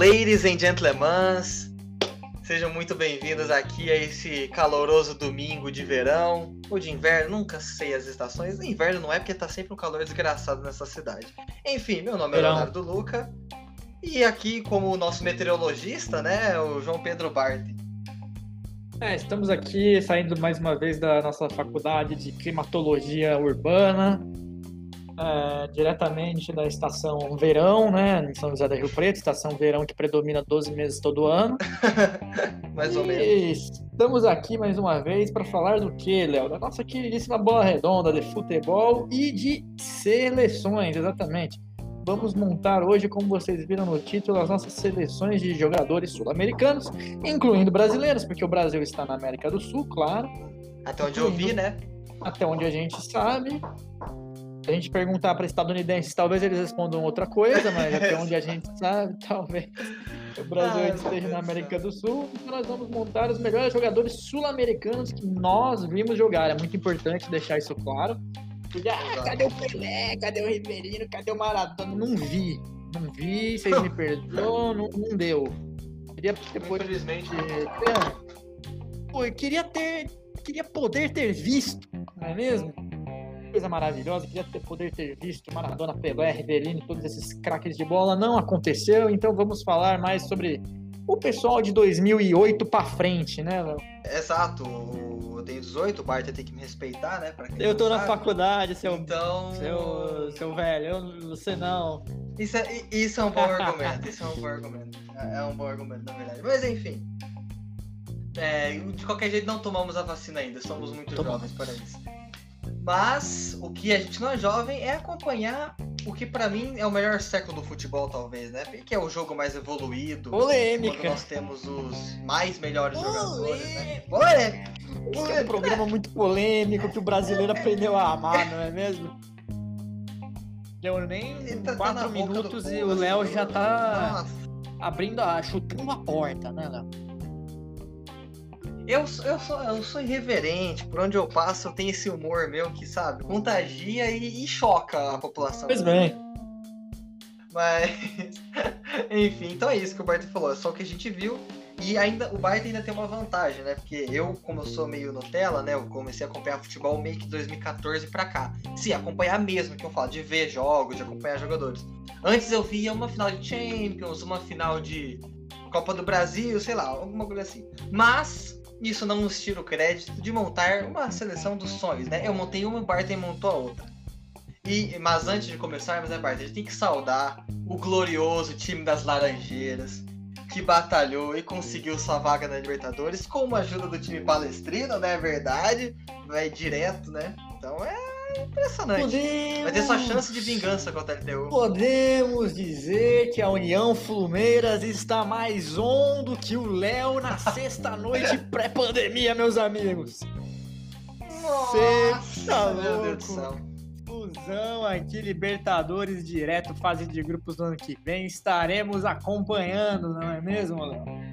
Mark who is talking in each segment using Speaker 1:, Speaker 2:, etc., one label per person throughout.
Speaker 1: Ladies and gentlemen, sejam muito bem-vindos aqui a esse caloroso domingo de verão ou de inverno, nunca sei as estações. Inverno não é porque tá sempre um calor desgraçado nessa cidade. Enfim, meu nome é
Speaker 2: Verão.
Speaker 1: Leonardo Luca e aqui como o nosso meteorologista, né, o João Pedro Barti.
Speaker 2: É, estamos aqui saindo mais uma vez da nossa faculdade de climatologia urbana, é, diretamente da estação verão, né, em São José do Rio Preto, estação verão que predomina 12 meses todo ano.
Speaker 1: Mais ou
Speaker 2: E
Speaker 1: menos.
Speaker 2: Estamos aqui mais uma vez para falar do que, Léo? Da nossa queridíssima bola redonda de futebol e de seleções, exatamente. Vamos montar hoje, como vocês viram no título, as nossas seleções de jogadores sul-americanos, incluindo brasileiros, porque o Brasil está na América do Sul, claro,
Speaker 1: Até onde eu vi, né?
Speaker 2: até onde a gente sabe. Se a gente perguntar para estadunidenses, talvez eles respondam outra coisa, mas até onde a gente sabe, talvez o Brasil
Speaker 1: Ai,
Speaker 2: ainda esteja na América do Sul. Então nós vamos montar os melhores jogadores sul-americanos que nós vimos jogar. É muito importante deixar isso claro. Porque, ah, cadê o Pelé? Cadê o Ribeirinho? Cadê o Maradona? Não vi. Não vi, vocês me perdoam, não, não deu. Queria depois
Speaker 1: Infelizmente.
Speaker 2: Pô, eu queria ter. Queria poder ter visto, não é mesmo? Coisa maravilhosa, queria ter poder ter visto Maradona, Pelé, Rivelino, todos esses craques de bola. Não aconteceu, então vamos falar mais sobre o pessoal de 2008 pra frente, né, Léo?
Speaker 1: Exato. Eu tenho 18, o Barta tem que me respeitar, né?
Speaker 2: Eu tô na faculdade, seu,
Speaker 1: Então.
Speaker 2: seu, seu velho, eu- você não.
Speaker 1: Isso é, isso é um bom argumento. Isso é um bom argumento. É é um bom argumento, na verdade. Mas enfim. É, de qualquer jeito, não tomamos a vacina ainda. Somos muito
Speaker 2: Tomamos.
Speaker 1: jovens para isso. Mas o que a gente não é jovem é acompanhar o que pra mim é o melhor século do futebol, talvez, né? Porque é o jogo mais evoluído.
Speaker 2: Polêmica.
Speaker 1: Quando nós temos os mais melhores jogadores, né?
Speaker 2: Polêmica.
Speaker 1: Polêmica.
Speaker 2: Esse é um programa muito polêmico que o brasileiro aprendeu a amar, não é mesmo? Deu nem
Speaker 1: tá-
Speaker 2: quatro minutos e o Léo já tá
Speaker 1: Nossa.
Speaker 2: abrindo a. chutando a porta, né, Léo?
Speaker 1: Eu, sou- eu, sou, eu sou irreverente, por onde eu passo eu tenho esse humor meu que, sabe, contagia e, e choca a população.
Speaker 2: Pois bem.
Speaker 1: Mas, enfim, então é isso que o Bart falou, é só o que a gente viu. E ainda o Bart ainda tem uma vantagem, né? Porque eu, como eu sou meio Nutella, né? Eu comecei a acompanhar futebol meio que 2014 pra cá. Sim, acompanhar mesmo, que eu falo, de ver jogos, de acompanhar jogadores. Antes eu via uma final de Champions, uma final de Copa do Brasil, sei lá, alguma coisa assim. Mas isso não nos tira o crédito de montar uma seleção dos sonhos, né? Eu montei uma e o Barton montou a outra. E, mas antes de começarmos, né, Barton, a gente tem que saudar o glorioso time das Laranjeiras, que batalhou e conseguiu sua vaga na Libertadores com a ajuda do time palestrino, não é verdade? Vai direto, né? Então é impressionante.
Speaker 2: Podemos,
Speaker 1: Vai ter sua chance de vingança contra a LTU.
Speaker 2: Podemos dizer que a União Flumeiras está mais on do que o Léo na sexta noite pré-pandemia, meus amigos. Cê tá
Speaker 1: meu Deus do céu.
Speaker 2: Fusão aqui, Libertadores direto, fase de grupos do ano que vem. Estaremos acompanhando, não é mesmo, Léo?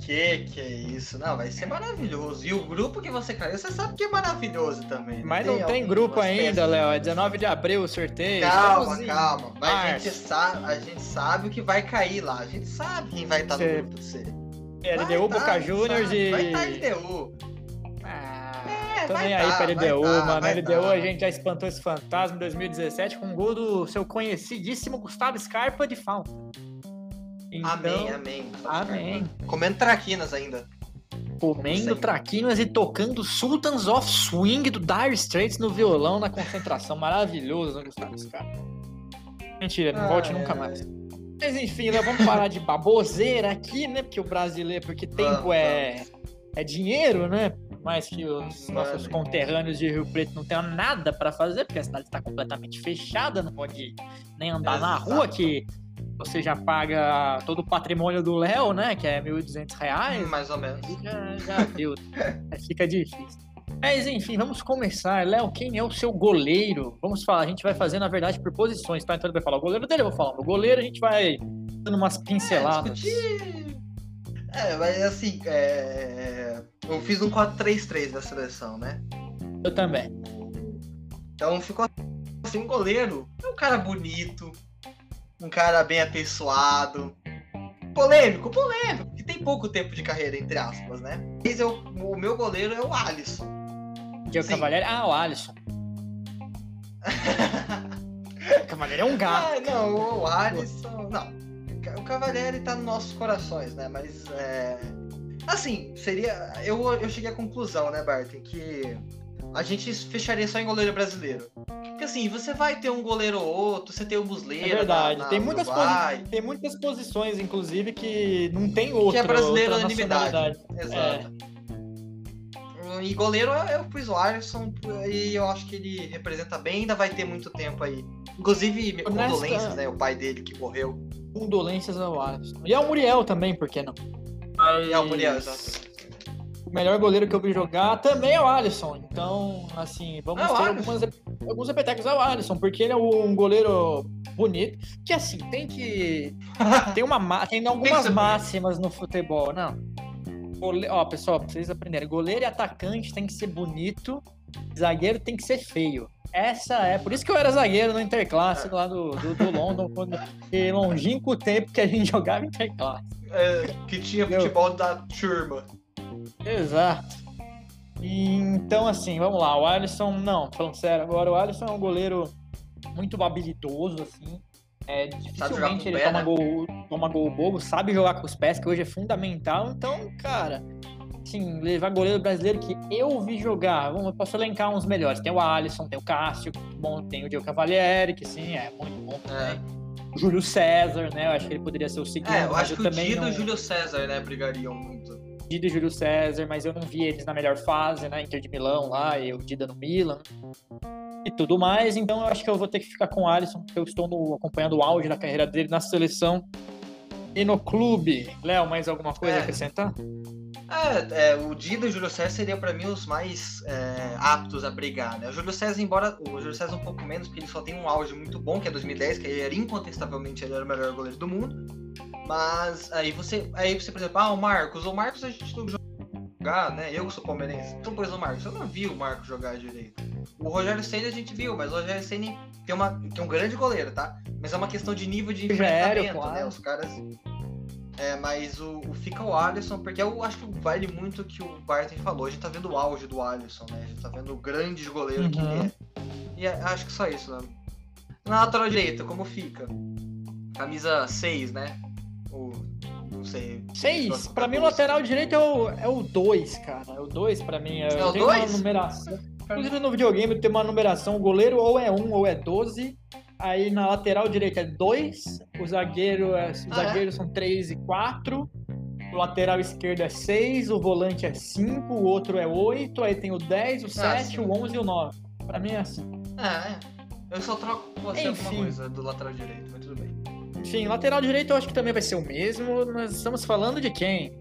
Speaker 1: Que que é isso? Não, vai ser maravilhoso. E o grupo que você caiu, você sabe que é maravilhoso também.
Speaker 2: Mas não tem
Speaker 1: algumas
Speaker 2: grupo ainda? Léo. É 19 de abril o sorteio.
Speaker 1: Calma,
Speaker 2: Estamos
Speaker 1: calma. Mas a gente, sabe, a gente sabe o que vai cair lá. A gente sabe quem vai estar no
Speaker 2: Cê-
Speaker 1: grupo de você.
Speaker 2: LDU,
Speaker 1: Vai tá,
Speaker 2: Boca Juniors e.
Speaker 1: Vai estar LDU.
Speaker 2: Ah,
Speaker 1: É,
Speaker 2: tô nem
Speaker 1: tá,
Speaker 2: aí pra
Speaker 1: vai
Speaker 2: LDU,
Speaker 1: tá,
Speaker 2: mano. LDU
Speaker 1: tá.
Speaker 2: a gente já espantou esse fantasma em 2017 com um gol do seu conhecidíssimo Gustavo Scarpa de falta. Então,
Speaker 1: Amém, amém.
Speaker 2: amém.
Speaker 1: Comendo traquinas ainda.
Speaker 2: Comendo traquinas e tocando Sultans of Swing do Dire Straits no violão na concentração. Maravilhoso, né, Gustavo Scarpa? Mentira, não
Speaker 1: Ah,
Speaker 2: volte
Speaker 1: é,
Speaker 2: nunca mais. Mas enfim, né, vamos parar de baboseira aqui, né? Porque o brasileiro, porque tempo é, é dinheiro, né? Mais que os
Speaker 1: Mano.
Speaker 2: nossos conterrâneos de Rio Preto não tenham nada pra fazer, porque a cidade está completamente fechada, não pode nem andar na
Speaker 1: Exato.
Speaker 2: rua, que você já paga todo o patrimônio do Léo, né? Que é 1.200 reais.
Speaker 1: Mais ou menos.
Speaker 2: Já, já deu. Fica difícil. Mas enfim, vamos começar. Léo, quem é o seu goleiro? Vamos falar, a gente vai fazer, na verdade, por posições, tá? Então ele vai falar o goleiro dele, eu vou falar o goleiro, a gente vai dando umas pinceladas.
Speaker 1: discutir. É, mas assim, é... eu fiz um 4-3-3 da seleção, né?
Speaker 2: Eu também.
Speaker 1: Então ficou assim, um goleiro é um cara bonito, um cara bem apessoado, polêmico, polêmico, que tem pouco tempo de carreira, entre aspas, né? Mas eu, o meu goleiro é o Alisson.
Speaker 2: Diego
Speaker 1: Sim.
Speaker 2: Cavalieri? Ah, o Alisson. o Cavalieri é um gato.
Speaker 1: Ah, não, o Alisson. Não. O Cavalieri tá nos nossos corações, né? Mas é. Assim, seria. Eu, eu cheguei à conclusão, né, Barton, que a gente fecharia só em goleiro brasileiro. Porque assim, você vai ter um goleiro ou outro, você tem o
Speaker 2: É
Speaker 1: Muslera.
Speaker 2: verdade.
Speaker 1: na- na
Speaker 2: tem, muitas posi- tem muitas posições, inclusive, que não tem outro,
Speaker 1: Que é brasileiro
Speaker 2: outra
Speaker 1: unanimidade. Exato. E goleiro pus o Alisson e eu acho que ele representa bem, ainda vai ter muito tempo aí. Inclusive,
Speaker 2: Honesta-
Speaker 1: condolências, né? O pai dele que morreu.
Speaker 2: Condolências ao Alisson. E ao Muriel também, por que não? Mas
Speaker 1: É o Muriel, exato.
Speaker 2: O melhor goleiro que eu vi jogar também é o Alisson. Então, assim, vamos
Speaker 1: o
Speaker 2: ter algumas, alguns repetecos ao Alisson, porque ele é um goleiro bonito. Que assim, tem que. Tem, uma, ma- tem algumas
Speaker 1: ser
Speaker 2: máximas no futebol, não. Gole... Ó, pessoal, pra vocês aprenderem. Goleiro e atacante tem que ser bonito, zagueiro tem que ser feio. Essa é. Por isso que eu era zagueiro no Interclasse lá do, do, do London, quando e longínquo tempo que a gente jogava Interclasse.
Speaker 1: É, que tinha futebol da turma.
Speaker 2: Exato. E, então, assim, vamos lá. O Alisson, não, falando sério, agora o Alisson é um goleiro muito habilidoso, assim. É, dificilmente ele
Speaker 1: pé,
Speaker 2: toma,
Speaker 1: né?
Speaker 2: gol, toma gol bobo, sabe jogar com os pés, que hoje é fundamental. Então, cara, assim, levar goleiro brasileiro que eu vi jogar, vamos, eu posso elencar uns melhores. Tem o Alisson, tem o Cássio, bom, tem o Diego Cavalieri, que sim, é muito bom também. O Júlio César, né? Eu acho que ele poderia ser o segundo.
Speaker 1: É, eu acho que o
Speaker 2: também
Speaker 1: Dido
Speaker 2: não...
Speaker 1: e o Júlio César, né, brigariam muito.
Speaker 2: Dida e Júlio César, mas eu não vi eles na melhor fase, né? Inter de Milão lá, e o Dida no Milan. E tudo mais, então eu acho que eu vou ter que ficar com o Alisson, porque eu estou no- acompanhando o auge da carreira dele na seleção e no clube. Léo, mais alguma coisa
Speaker 1: É.
Speaker 2: a acrescentar?
Speaker 1: É, é, o Dido e o Júlio César seriam pra mim os mais é, aptos a brigar, né? O Júlio César, embora o Júlio César um pouco menos, porque ele só tem um auge muito bom, que é 2010, que ele era incontestavelmente ele era o melhor goleiro do mundo. Mas aí você, aí você, por exemplo, ah, o Marcos, o Marcos a gente não jogar, né? Eu que sou palmeirense, então pois o Marcos, eu não vi o Marcos jogar direito. O Rogério Senna a gente viu, mas o Rogério Senna tem, uma, tem um grande goleiro, tá? Mas é uma questão de nível de enfrentamento, né?
Speaker 2: claro.
Speaker 1: Os caras é, mas o, o fica o Alisson, porque eu acho que vale muito o que o Barton falou. A gente tá vendo o auge do Alisson, né? A gente tá vendo o grande goleiro que
Speaker 2: Uhum.
Speaker 1: ele é. E é- acho que só isso, né? Na lateral direita, como fica? Camisa 6, né? Sei.
Speaker 2: Seis. Pra mim, o
Speaker 1: 14.
Speaker 2: lateral direito é o, é o dois, cara. É o dois pra mim.
Speaker 1: É
Speaker 2: Eu
Speaker 1: o
Speaker 2: tenho
Speaker 1: dois?
Speaker 2: uma numeração. Inclusive no videogame tem uma numeração. O goleiro ou é um ou é 12. Aí na lateral direita é 2. O zagueiro é, os
Speaker 1: Ah, é?
Speaker 2: zagueiros são 3 e 4. O lateral esquerdo é 6. O volante é 5. O outro é 8. Aí tem o 10, o 7,
Speaker 1: sim.
Speaker 2: o 11 e o 9. Pra mim é assim.
Speaker 1: É, é. Eu só troco com você alguma
Speaker 2: Enfim.
Speaker 1: coisa do lateral direito.
Speaker 2: Enfim, lateral direito eu acho que também vai ser o mesmo. Nós estamos falando de quem?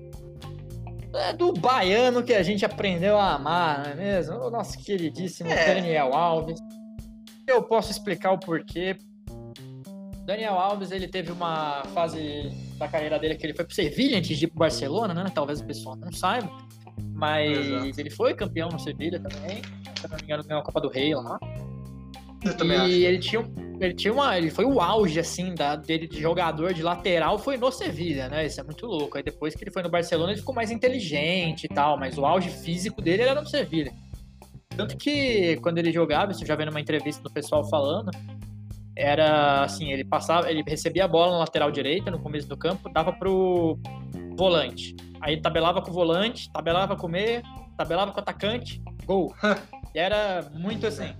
Speaker 2: É do baiano que a gente aprendeu a amar, não é mesmo? O nosso queridíssimo
Speaker 1: É.
Speaker 2: Daniel Alves. Eu posso explicar o porquê. Daniel Alves, ele teve uma fase da carreira dele que ele foi pro Sevilha antes de ir pro Barcelona, né? Talvez o pessoal não saiba. Mas
Speaker 1: Exato.
Speaker 2: ele foi campeão no Sevilha também. Se eu não me engano, ganhou a Copa do Rei lá.
Speaker 1: Eu também
Speaker 2: e
Speaker 1: acho.
Speaker 2: ele tinha, ele tinha uma. Ele foi o auge, assim, da, dele de jogador de lateral, foi no Sevilha, né? Isso é muito louco. Aí depois que ele foi no Barcelona, ele ficou mais inteligente e tal, mas o auge físico dele era no Sevilha. Tanto que quando ele jogava, isso eu já vi numa entrevista do pessoal falando, era assim, ele passava, ele recebia a bola na lateral direita, no começo do campo, dava pro volante. Aí tabelava com o volante, tabelava com o meia, tabelava com o atacante, gol. e era muito assim.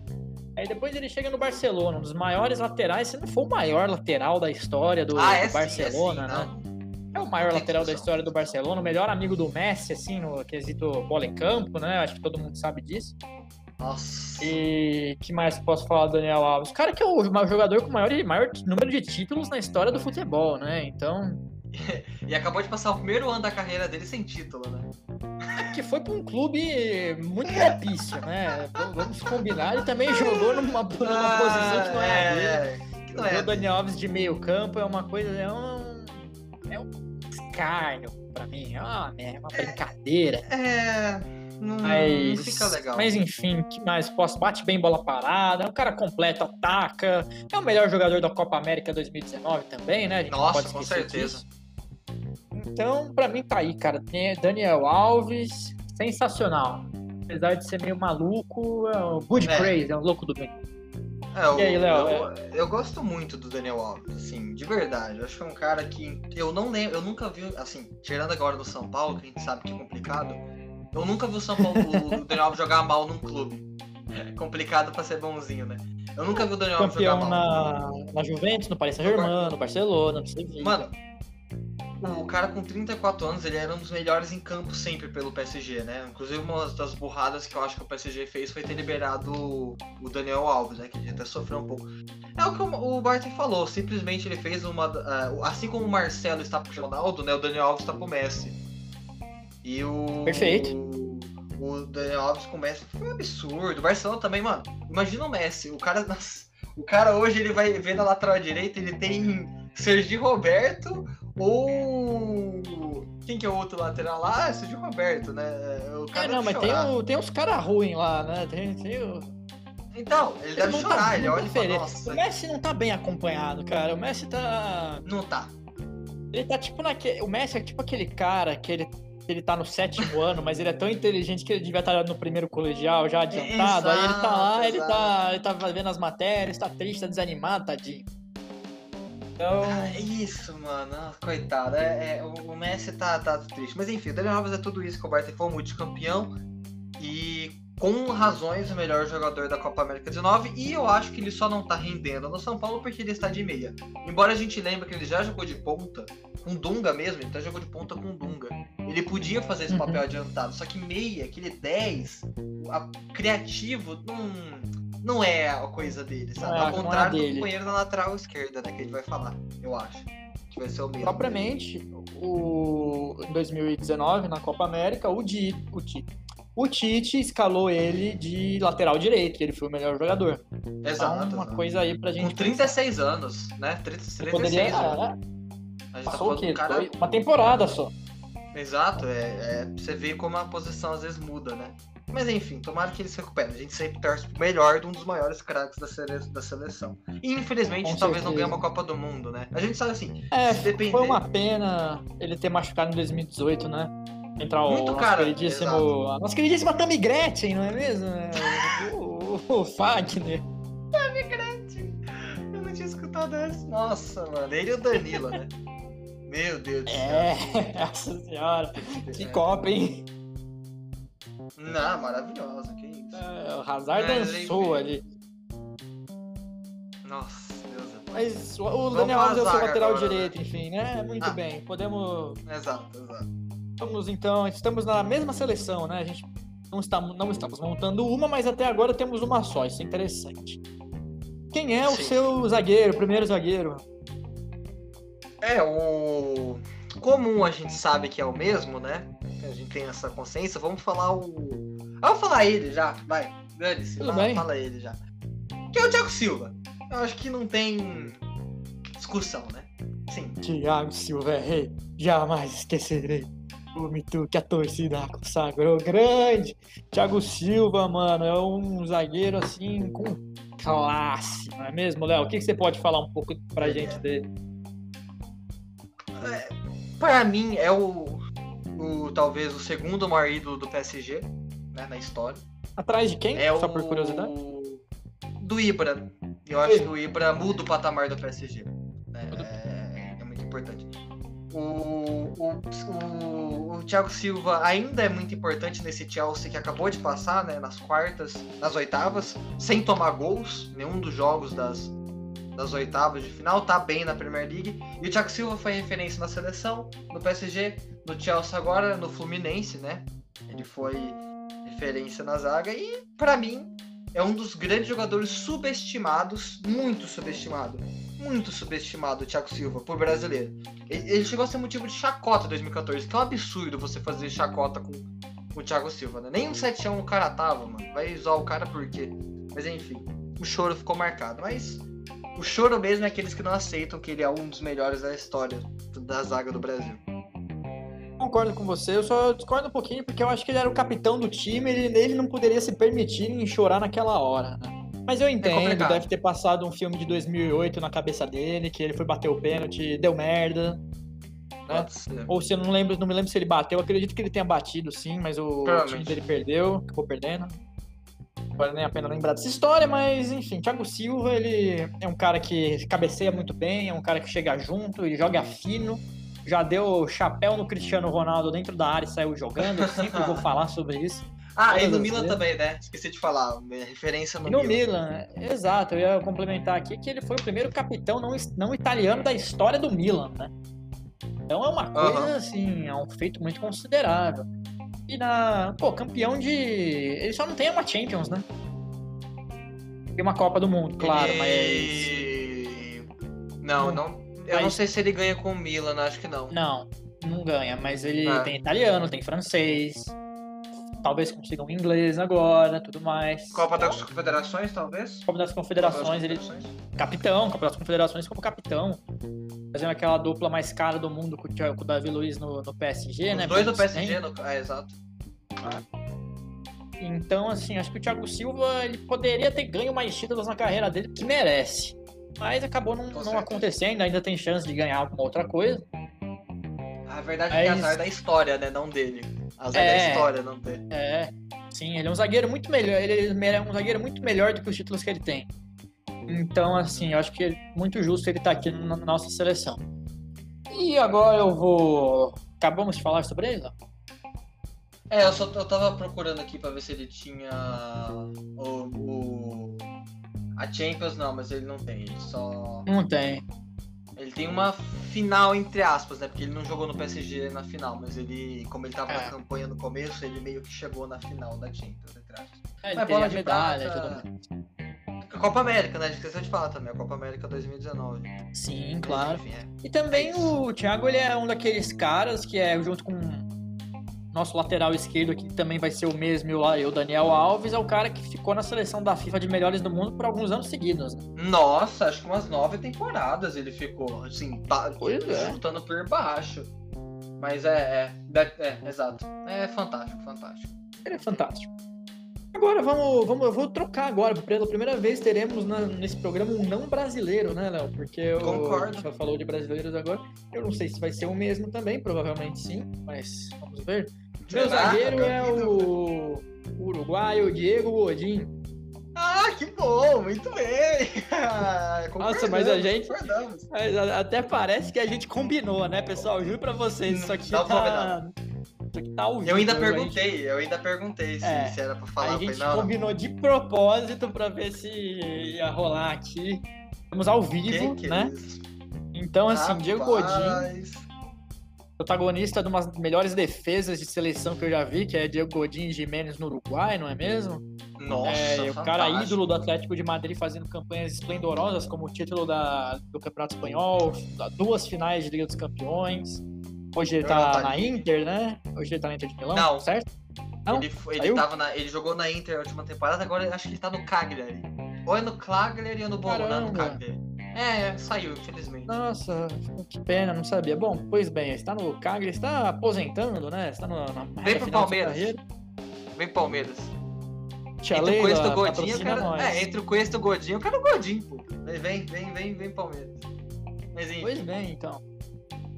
Speaker 2: Aí depois ele chega no Barcelona, um dos maiores laterais, se não for o maior lateral da história do,
Speaker 1: ah, é
Speaker 2: do
Speaker 1: sim, é
Speaker 2: Barcelona,
Speaker 1: sim,
Speaker 2: né?
Speaker 1: não.
Speaker 2: É o maior lateral da história do Barcelona, o melhor amigo do Messi, assim, no quesito bola em campo, né? Acho que todo mundo sabe disso.
Speaker 1: Nossa.
Speaker 2: E que mais posso falar do Daniel Alves? O cara que é o jogador com o maior, maior número de títulos na história do futebol, né? Então,
Speaker 1: E acabou de passar o primeiro ano da carreira dele sem título, né?
Speaker 2: que foi para um clube muito propício, né? Vamos- combinar. Ele também jogou numa, numa posição que não é, a dele.
Speaker 1: é, não
Speaker 2: Ver
Speaker 1: é
Speaker 2: o Daniel Alves de meio campo é uma coisa, é um, é um escárnio pra mim, é uma, é uma brincadeira.
Speaker 1: É. Não, não
Speaker 2: Mas,
Speaker 1: fica legal.
Speaker 2: mas enfim, que mais posso? Bate bem bola parada, é um cara completo, ataca, é o melhor jogador da Copa América 2019 também, né? A gente não
Speaker 1: Nossa,
Speaker 2: pode
Speaker 1: com certeza.
Speaker 2: disso. Então, pra mim tá aí, cara. Tem Daniel Alves, sensacional. Apesar de ser meio maluco, é o good
Speaker 1: É.
Speaker 2: crazy, é um louco do bem.
Speaker 1: É, eu,
Speaker 2: E aí, Léo,
Speaker 1: eu, eu gosto muito do Daniel Alves, assim, de verdade. Eu acho que é um cara que eu não lembro, eu nunca vi, assim, tirando agora do São Paulo, que a gente sabe que é complicado, eu nunca vi o São Paulo, o Daniel Alves jogar mal num clube. É complicado pra ser bonzinho, né? Eu nunca vi o Daniel Alves jogar
Speaker 2: Campeão
Speaker 1: mal.
Speaker 2: na, na Juventus, no Paris Saint-Germain, no Barcelona, no Sevilla.
Speaker 1: Mano, o cara com 34 anos, ele era um dos melhores em campo sempre pelo PSG, né? Inclusive, uma das burradas que eu acho que o PSG fez foi ter liberado o- Daniel Alves, né? Que a gente até sofreu um pouco. É o que o Barton falou, simplesmente ele fez uma. ah, assim como o Marcelo está pro Ronaldo, né? O Daniel Alves está pro Messi. E o.
Speaker 2: Perfeito.
Speaker 1: O Daniel Alves com o Messi foi um absurdo. O Barcelona também, mano. Imagina o Messi. O cara. o cara hoje ele vai ver na lateral direita, ele tem Sergi Roberto ou. Quem que é o outro lateral lá? Ah, Sergi Roberto, né? O cara
Speaker 2: É, não,
Speaker 1: deve
Speaker 2: mas tem, o, tem uns caras ruins lá, né? Tem, tem o...
Speaker 1: Então, ele deve
Speaker 2: não
Speaker 1: chorar,
Speaker 2: tá,
Speaker 1: ele olha e fala, nossa,
Speaker 2: O Messi não tá bem acompanhado, cara. O Messi tá.
Speaker 1: não tá.
Speaker 2: Ele tá tipo naquele. O Messi é tipo aquele cara que ele, ele tá no sétimo ano, mas ele é tão inteligente que ele devia estar no primeiro colegial já adiantado. Aí ele tá lá, ele tá, ele tá vendo as matérias, tá triste, tá desanimado, tadinho. Então.
Speaker 1: Ah, é isso, mano. Ah, Coitado. É, é, o Messi tá, tá triste. Mas enfim, o Daniel Alves é tudo isso que o Barton foi multicampeão. E com razões o melhor jogador da Copa América 19. E eu acho que ele só não tá rendendo no São Paulo porque ele está de meia. Embora a gente lembre que ele já jogou de ponta, com Dunga mesmo, ele até jogou de ponta com Dunga. Ele podia fazer esse
Speaker 2: Uhum.
Speaker 1: papel adiantado. Só que meia, aquele 10, a- criativo, não, não é a coisa dele, sabe?
Speaker 2: É,
Speaker 1: Ao
Speaker 2: não é
Speaker 1: contrário do
Speaker 2: dele.
Speaker 1: companheiro da lateral esquerda, né? Que ele vai falar, eu acho. Que vai ser o mesmo.
Speaker 2: Propriamente, o, em 2019, na Copa América, o, Di, o, Tite, o Tite escalou ele de lateral direito, que ele foi o melhor jogador.
Speaker 1: Exato.
Speaker 2: Então, uma
Speaker 1: exato.
Speaker 2: coisa aí pra gente.
Speaker 1: Com 36 anos, né? 30,
Speaker 2: pensar.
Speaker 1: 36
Speaker 2: Poderia,
Speaker 1: anos.
Speaker 2: é,
Speaker 1: A gente tá
Speaker 2: passou o
Speaker 1: falando
Speaker 2: quê?
Speaker 1: cara.
Speaker 2: Uma temporada só.
Speaker 1: Exato, é, é, você vê como a posição às vezes muda, né? Mas enfim, tomara que ele se recupere. A gente sempre torce pro melhor de um dos maiores craques da, sele- da seleção. E infelizmente,
Speaker 2: Com
Speaker 1: talvez não
Speaker 2: certeza.
Speaker 1: ganhe uma Copa do Mundo, né? A gente sabe assim,
Speaker 2: É,
Speaker 1: depender.
Speaker 2: foi uma pena ele ter machucado em 2018, né? Entrar o
Speaker 1: Muito
Speaker 2: nosso
Speaker 1: cara,
Speaker 2: queridíssimo.
Speaker 1: exato.
Speaker 2: A nossa queridíssima Tammy Gretchen, não é mesmo? O, o, o Fagner.
Speaker 1: Eu não tinha escutado essa. Nossa, mano. Ele e o Danilo, né? Meu Deus do céu.
Speaker 2: É, nossa senhora. Que copa, hein?
Speaker 1: Não, maravilhosa, que isso.
Speaker 2: É, o Hazard
Speaker 1: Mas,
Speaker 2: dançou ali.
Speaker 1: Nossa, Deus é
Speaker 2: Mas o- o Daniel Alves é o seu lateral
Speaker 1: agora,
Speaker 2: direito, enfim, né? Muito
Speaker 1: Ah.
Speaker 2: bem. Podemos.
Speaker 1: Exato, exato.
Speaker 2: Vamos então. Estamos na mesma seleção, né? A gente não, está, não estamos montando uma, mas até agora temos uma só. Isso é interessante. Quem é o
Speaker 1: Sim.
Speaker 2: seu zagueiro, o primeiro zagueiro?
Speaker 1: É, o comum a gente sabe que é o mesmo, né? A gente tem essa consciência. Vamos falar o. Vamos falar ele já, vai. Dane-se,
Speaker 2: bem.
Speaker 1: fala ele já. Que é o Thiago Silva. Eu acho que não tem discussão, né? Sim.
Speaker 2: Thiago Silva é rei. Jamais esquecerei. O mito que a torcida consagrou grande. Thiago Silva, mano, é um zagueiro assim com classe, não é mesmo, Léo? O que, que você pode falar um pouco pra gente
Speaker 1: é.
Speaker 2: dele?
Speaker 1: Pra mim é o, o talvez o segundo maior ídolo do PSG, né, na história.
Speaker 2: Atrás de quem?
Speaker 1: É
Speaker 2: Só
Speaker 1: o
Speaker 2: por curiosidade.
Speaker 1: do Ibra. Eu acho que o Ibra muda o patamar do PSG. né? É, é muito importante. O, o, o, o Thiago Silva ainda é muito importante nesse Chelsea que acabou de passar né, nas quartas, nas oitavas, sem tomar gols, nenhum dos jogos das, das oitavas de final, tá bem na Premier League. E o Thiago Silva foi referência na seleção, no PSG, no Chelsea agora, no Fluminense, né? Ele foi referência na zaga e, pra mim, é um dos grandes jogadores subestimados, muito subestimado, muito subestimado, o Thiago Silva, por brasileiro. Ele, chegou a ser motivo de chacota em 2014, que é um absurdo você fazer chacota com, o Thiago Silva, né? Nem um 7 o cara tava, mano. Vai zoar o cara por quê? Mas enfim, o choro ficou marcado. Mas o choro mesmo é aqueles que não aceitam que ele é um dos melhores da história da zaga do Brasil.
Speaker 2: Concordo com você, eu só discordo um pouquinho porque eu acho que ele era o capitão do time, ele, ele não poderia se permitir em chorar naquela hora, né? Mas eu entendo,
Speaker 1: complicado.
Speaker 2: deve ter passado um filme de 2008 na cabeça dele, que ele foi bater o pênalti, deu merda.
Speaker 1: Ser.
Speaker 2: Ou se eu não lembro, não me lembro se ele bateu. Eu acredito que ele tenha batido, sim, mas o time dele perdeu, acabou perdendo. Não vale nem a pena lembrar dessa história, mas enfim, Thiago Silva, ele é um cara que cabeceia muito bem, é um cara que chega junto, ele joga fino. Já deu chapéu no Cristiano Ronaldo dentro da área e saiu jogando. Eu sempre vou falar sobre isso.
Speaker 1: Ah, e
Speaker 2: Todas
Speaker 1: no
Speaker 2: as
Speaker 1: Milan
Speaker 2: vezes.
Speaker 1: também, né? Esqueci de falar. minha Referência no,
Speaker 2: E no
Speaker 1: Milan.
Speaker 2: Milan, exato, eu ia complementar aqui que ele foi o primeiro capitão não, não italiano da história do Milan, né? Então é uma coisa,
Speaker 1: Aham.
Speaker 2: assim, é um feito muito considerável. E na. Pô, campeão de. Ele só não tem uma Champions, né? Tem uma Copa do Mundo, claro, mas.
Speaker 1: Ele... Não, não. Eu não
Speaker 2: Mas-
Speaker 1: sei se ele ganha com o Milan, acho que não.
Speaker 2: Não, não ganha, mas ele
Speaker 1: Ah.
Speaker 2: tem italiano, tem francês. Talvez consiga um inglês agora, tudo mais.
Speaker 1: Copa das Confederações, talvez?
Speaker 2: Copa das Confederações, ele
Speaker 1: Confederações.
Speaker 2: capitão, Copa das Confederações como capitão. Fazendo aquela dupla mais cara do mundo com o Thiago- com o Davi Luiz no, no PSG, né?
Speaker 1: Os dois do PSG, no... é, exato.
Speaker 2: Então, assim, acho que o Thiago Silva ele poderia ter ganho mais títulos na carreira dele, que merece. Mas acabou não, não acontecendo, ainda tem chance de ganhar alguma outra coisa.
Speaker 1: A verdade é que é azar da história, né? Não dele. Azar
Speaker 2: É.
Speaker 1: da história, não dele.
Speaker 2: É, sim, ele é um zagueiro muito melhor. Ele é um zagueiro muito melhor do que os títulos que ele tem. Então, assim, eu acho que é muito justo ele estar aqui na na nossa seleção. E agora eu vou. Acabamos de falar sobre ele? Não?
Speaker 1: É, eu só eu tava procurando aqui pra ver se ele tinha o, o- a Champions, não, mas ele não tem. Ele só
Speaker 2: Não tem.
Speaker 1: ele tem uma final entre aspas, né? Porque ele não jogou no PSG na final, mas ele, como ele tava
Speaker 2: É.
Speaker 1: na campanha no começo, ele meio que chegou na final da Champions, entre aspas.
Speaker 2: É, ele
Speaker 1: Mas bola
Speaker 2: a
Speaker 1: de
Speaker 2: medalha e
Speaker 1: prata-
Speaker 2: tudo mais.
Speaker 1: A Copa América, né? A gente esqueceu de falar também, a Copa América 2019.
Speaker 2: Sim,
Speaker 1: Mas,
Speaker 2: claro.
Speaker 1: enfim, é.
Speaker 2: E também
Speaker 1: É
Speaker 2: o Thiago, ele é um daqueles caras que é junto com nosso lateral esquerdo, que também vai ser o mesmo, e o o Daniel Alves, é o cara que ficou na seleção da FIFA de melhores do mundo por alguns anos seguidos. né?
Speaker 1: Nossa, acho que umas nove temporadas ele ficou, assim,
Speaker 2: Pois é.
Speaker 1: chutando por baixo. Mas é, é, é, é, exato. É fantástico, fantástico.
Speaker 2: Ele é fantástico. Agora vamos, vamos, eu vou trocar agora. Pela primeira vez teremos na- nesse programa um não brasileiro, né, Léo? Porque
Speaker 1: Concordo.
Speaker 2: a gente já falou de brasileiros agora. Eu não sei se vai ser o mesmo também, provavelmente sim, mas vamos ver. Meu zagueiro é
Speaker 1: Duvido.
Speaker 2: o o uruguaio Diego Godin.
Speaker 1: Ah, que bom, muito bem.
Speaker 2: Nossa, mas a gente-. Mas até parece que a gente combinou, né, pessoal? Juro pra vocês, isso aqui
Speaker 1: Não
Speaker 2: tá... Isso aqui tá ao
Speaker 1: Eu ainda
Speaker 2: gente-
Speaker 1: perguntei, eu ainda perguntei se,
Speaker 2: É.
Speaker 1: se era pra falar.
Speaker 2: A
Speaker 1: Eu falei,
Speaker 2: gente
Speaker 1: não,
Speaker 2: combinou de propósito pra ver se ia rolar aqui. Estamos ao vivo,
Speaker 1: Que que é
Speaker 2: né?
Speaker 1: isso?
Speaker 2: Então, assim, Diego Godin,
Speaker 1: Rapaz.
Speaker 2: protagonista de uma das melhores defesas de seleção que eu já vi, que é Diego Godin e Jimenez no Uruguai, não é mesmo?
Speaker 1: Nossa,
Speaker 2: é, o cara ídolo do Atlético de Madrid fazendo campanhas esplendorosas, como o título da, do Campeonato Espanhol, duas finais de Liga dos Campeões. Hoje ele tá na. Inter, né? Hoje ele tá na Inter de Milão,
Speaker 1: Não.
Speaker 2: certo? Não?
Speaker 1: Ele, ele, tava na, ele jogou na Inter na última temporada, agora acho que ele tá no Cagliari. Ou é no Cagliari ou no Bologna, no. Cagliari. É, saiu, infelizmente.
Speaker 2: Nossa, que pena, não sabia. Bom, pois bem, está no Cagliari, está aposentando, né? Está no, na
Speaker 1: Vem pro Palmeiras. Vem Palmeiras.
Speaker 2: Tia
Speaker 1: entre o Cuesta e o Godinho, eu quero...
Speaker 2: nós.
Speaker 1: É, entre o Cuesta e o Godinho, eu quero o Godinho, pô. Vem, vem, vem, vem, Palmeiras. Mas enfim.
Speaker 2: Pois bem, então.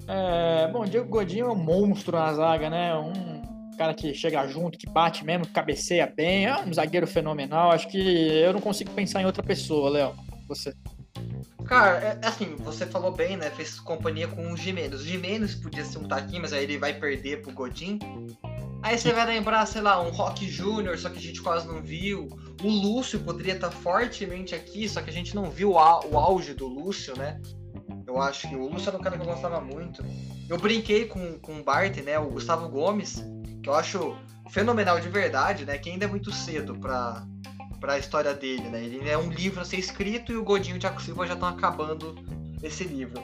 Speaker 2: É, bom, Diego Godinho é um monstro na zaga, né? Um cara que chega junto, que bate mesmo, que cabeceia bem. É um zagueiro fenomenal. Acho que eu não consigo pensar em outra pessoa, Léo. Você.
Speaker 1: Cara, é, assim, você falou bem, né? Fez companhia com o Jimenez. O Jimenez podia ser um taquinho, mas aí ele vai perder pro Godin. Aí você vai lembrar, sei lá, um Rock Júnior, só que a gente quase não viu. O Lúcio poderia estar fortemente aqui, só que a gente não viu o auge do Lúcio, né? Eu acho que o Lúcio era um cara que eu gostava muito. Eu brinquei com, com o Bart, né? O Gustavo Gomes, que eu acho fenomenal de verdade, né? Que ainda é muito cedo pra, pra história dele, né? Ele é um livro a ser escrito e o Godinho e o Thiago Silva já estão acabando esse livro.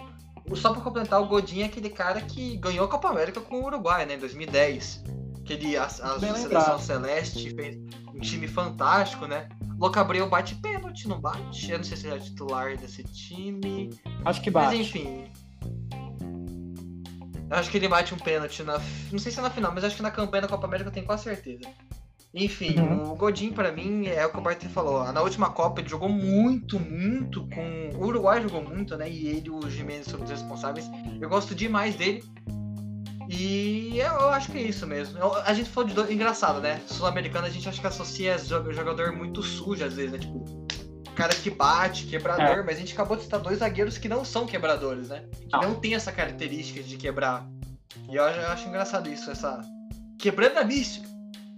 Speaker 1: Só pra complementar, o Godinho é aquele cara que ganhou a Copa América com o Uruguai, né? Em 2010. Que ele, a, a seleção celeste, fez um time fantástico, né? Locabreu bate pênalti, não bate? Eu não sei se ele é titular desse time.
Speaker 2: Acho que
Speaker 1: Mas
Speaker 2: bate.
Speaker 1: enfim. Eu acho que ele bate um pênalti na. Não sei se é na final, mas acho que na campanha da Copa América eu tenho quase certeza. Enfim,
Speaker 2: Uhum.
Speaker 1: o Godin pra mim é o que o Bart falou. Na última Copa ele jogou muito, muito com. O Uruguai jogou muito, né? E ele e o Jimenez foram os responsáveis. Eu gosto demais dele. E eu, acho que é isso mesmo. Eu- a gente falou de dois. Engraçado, né? Sul-americano a gente acha que associa jo- jogador muito sujo às vezes, né? Tipo, cara que bate, quebrador, mas a gente acabou de citar dois zagueiros que não são quebradores, né? Que
Speaker 2: Não.
Speaker 1: não tem essa característica de quebrar. E eu, eu acho engraçado isso, essa. Quebrando a mística.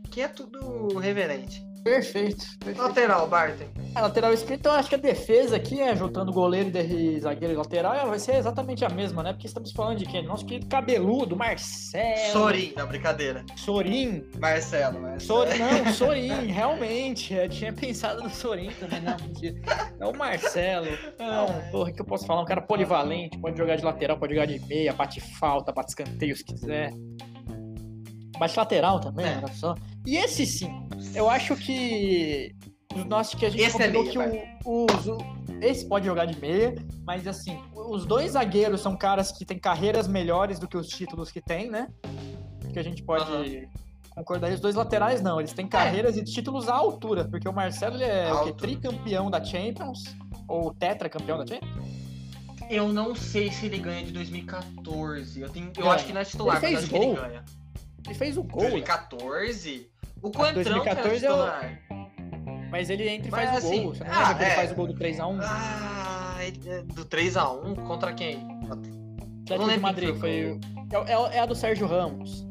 Speaker 1: Que é tudo reverente.
Speaker 2: Perfeito. perfeito.
Speaker 1: Lateral, Barton.
Speaker 2: É, lateral esquerdo, então acho que a defesa aqui, né, juntando goleiro e zagueiro e lateral, vai ser exatamente a mesma, né? Porque estamos falando de quem? Nosso querido cabeludo, Marcelo.
Speaker 1: Sorin, não, brincadeira.
Speaker 2: Sorin.
Speaker 1: Marcelo, Marcelo.
Speaker 2: Sorin, não, Sorin, realmente. Eu tinha pensado no Sorin também, não, mentira. É o Marcelo. Não, porra, que eu posso falar? Um cara polivalente, pode jogar de lateral, pode jogar de meia, bate falta, bate escanteio se quiser. Bate lateral também,
Speaker 1: É.
Speaker 2: olha só. E esse sim, eu acho que. Nossa, que a gente
Speaker 1: Esse é meia,
Speaker 2: que o, os- o- esse pode jogar de meia, mas assim, os dois zagueiros são caras que têm carreiras melhores do que os títulos que tem, né? Que a gente pode
Speaker 1: Aham.
Speaker 2: concordar. E os dois laterais não, eles têm carreiras e títulos à altura, porque o Marcelo é o quê? Tricampeão da Champions, ou tetracampeão da Champions.
Speaker 1: Eu não sei se ele ganha de 2014. Eu, tenho, eu acho que não é titular,
Speaker 2: Ele
Speaker 1: mas
Speaker 2: fez
Speaker 1: acho que ele
Speaker 2: gol.
Speaker 1: ganha.
Speaker 2: Ele fez o gol, né?
Speaker 1: 2014? O
Speaker 2: Ah,
Speaker 1: Coentrão que era
Speaker 2: 2014 é o- mas ele entra e
Speaker 1: Mas,
Speaker 2: faz o
Speaker 1: assim,
Speaker 2: gol. Você não
Speaker 1: ah,
Speaker 2: lembra que ele
Speaker 1: é.
Speaker 2: faz o gol do 3x1?
Speaker 1: Ah, é do 3x1 contra quem?
Speaker 2: Atlético de
Speaker 1: lembro
Speaker 2: Madrid, foi.
Speaker 1: foi
Speaker 2: É, é- é a do Sérgio Ramos.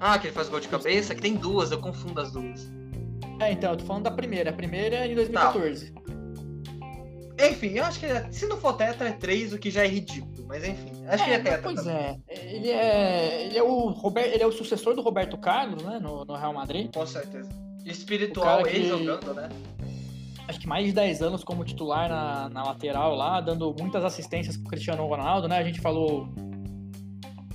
Speaker 1: Ah, que ele faz gol de cabeça? Que tem duas, eu confundo as duas.
Speaker 2: É, então, eu tô falando da primeira. A primeira é em 2014.
Speaker 1: Enfim, eu acho que é- se não for tetra é 3, o que já é ridículo. Mas enfim, acho que ele é tetra
Speaker 2: pois
Speaker 1: também.
Speaker 2: é. Ele é. Ele é o Robert, ele é o sucessor do Roberto Carlos, né? No, no Real Madrid.
Speaker 1: Com certeza. Espiritual ele
Speaker 2: que-
Speaker 1: jogando, né?
Speaker 2: Acho que mais de 10 anos como titular na, na lateral lá, dando muitas assistências pro Cristiano Ronaldo, né? A gente falou.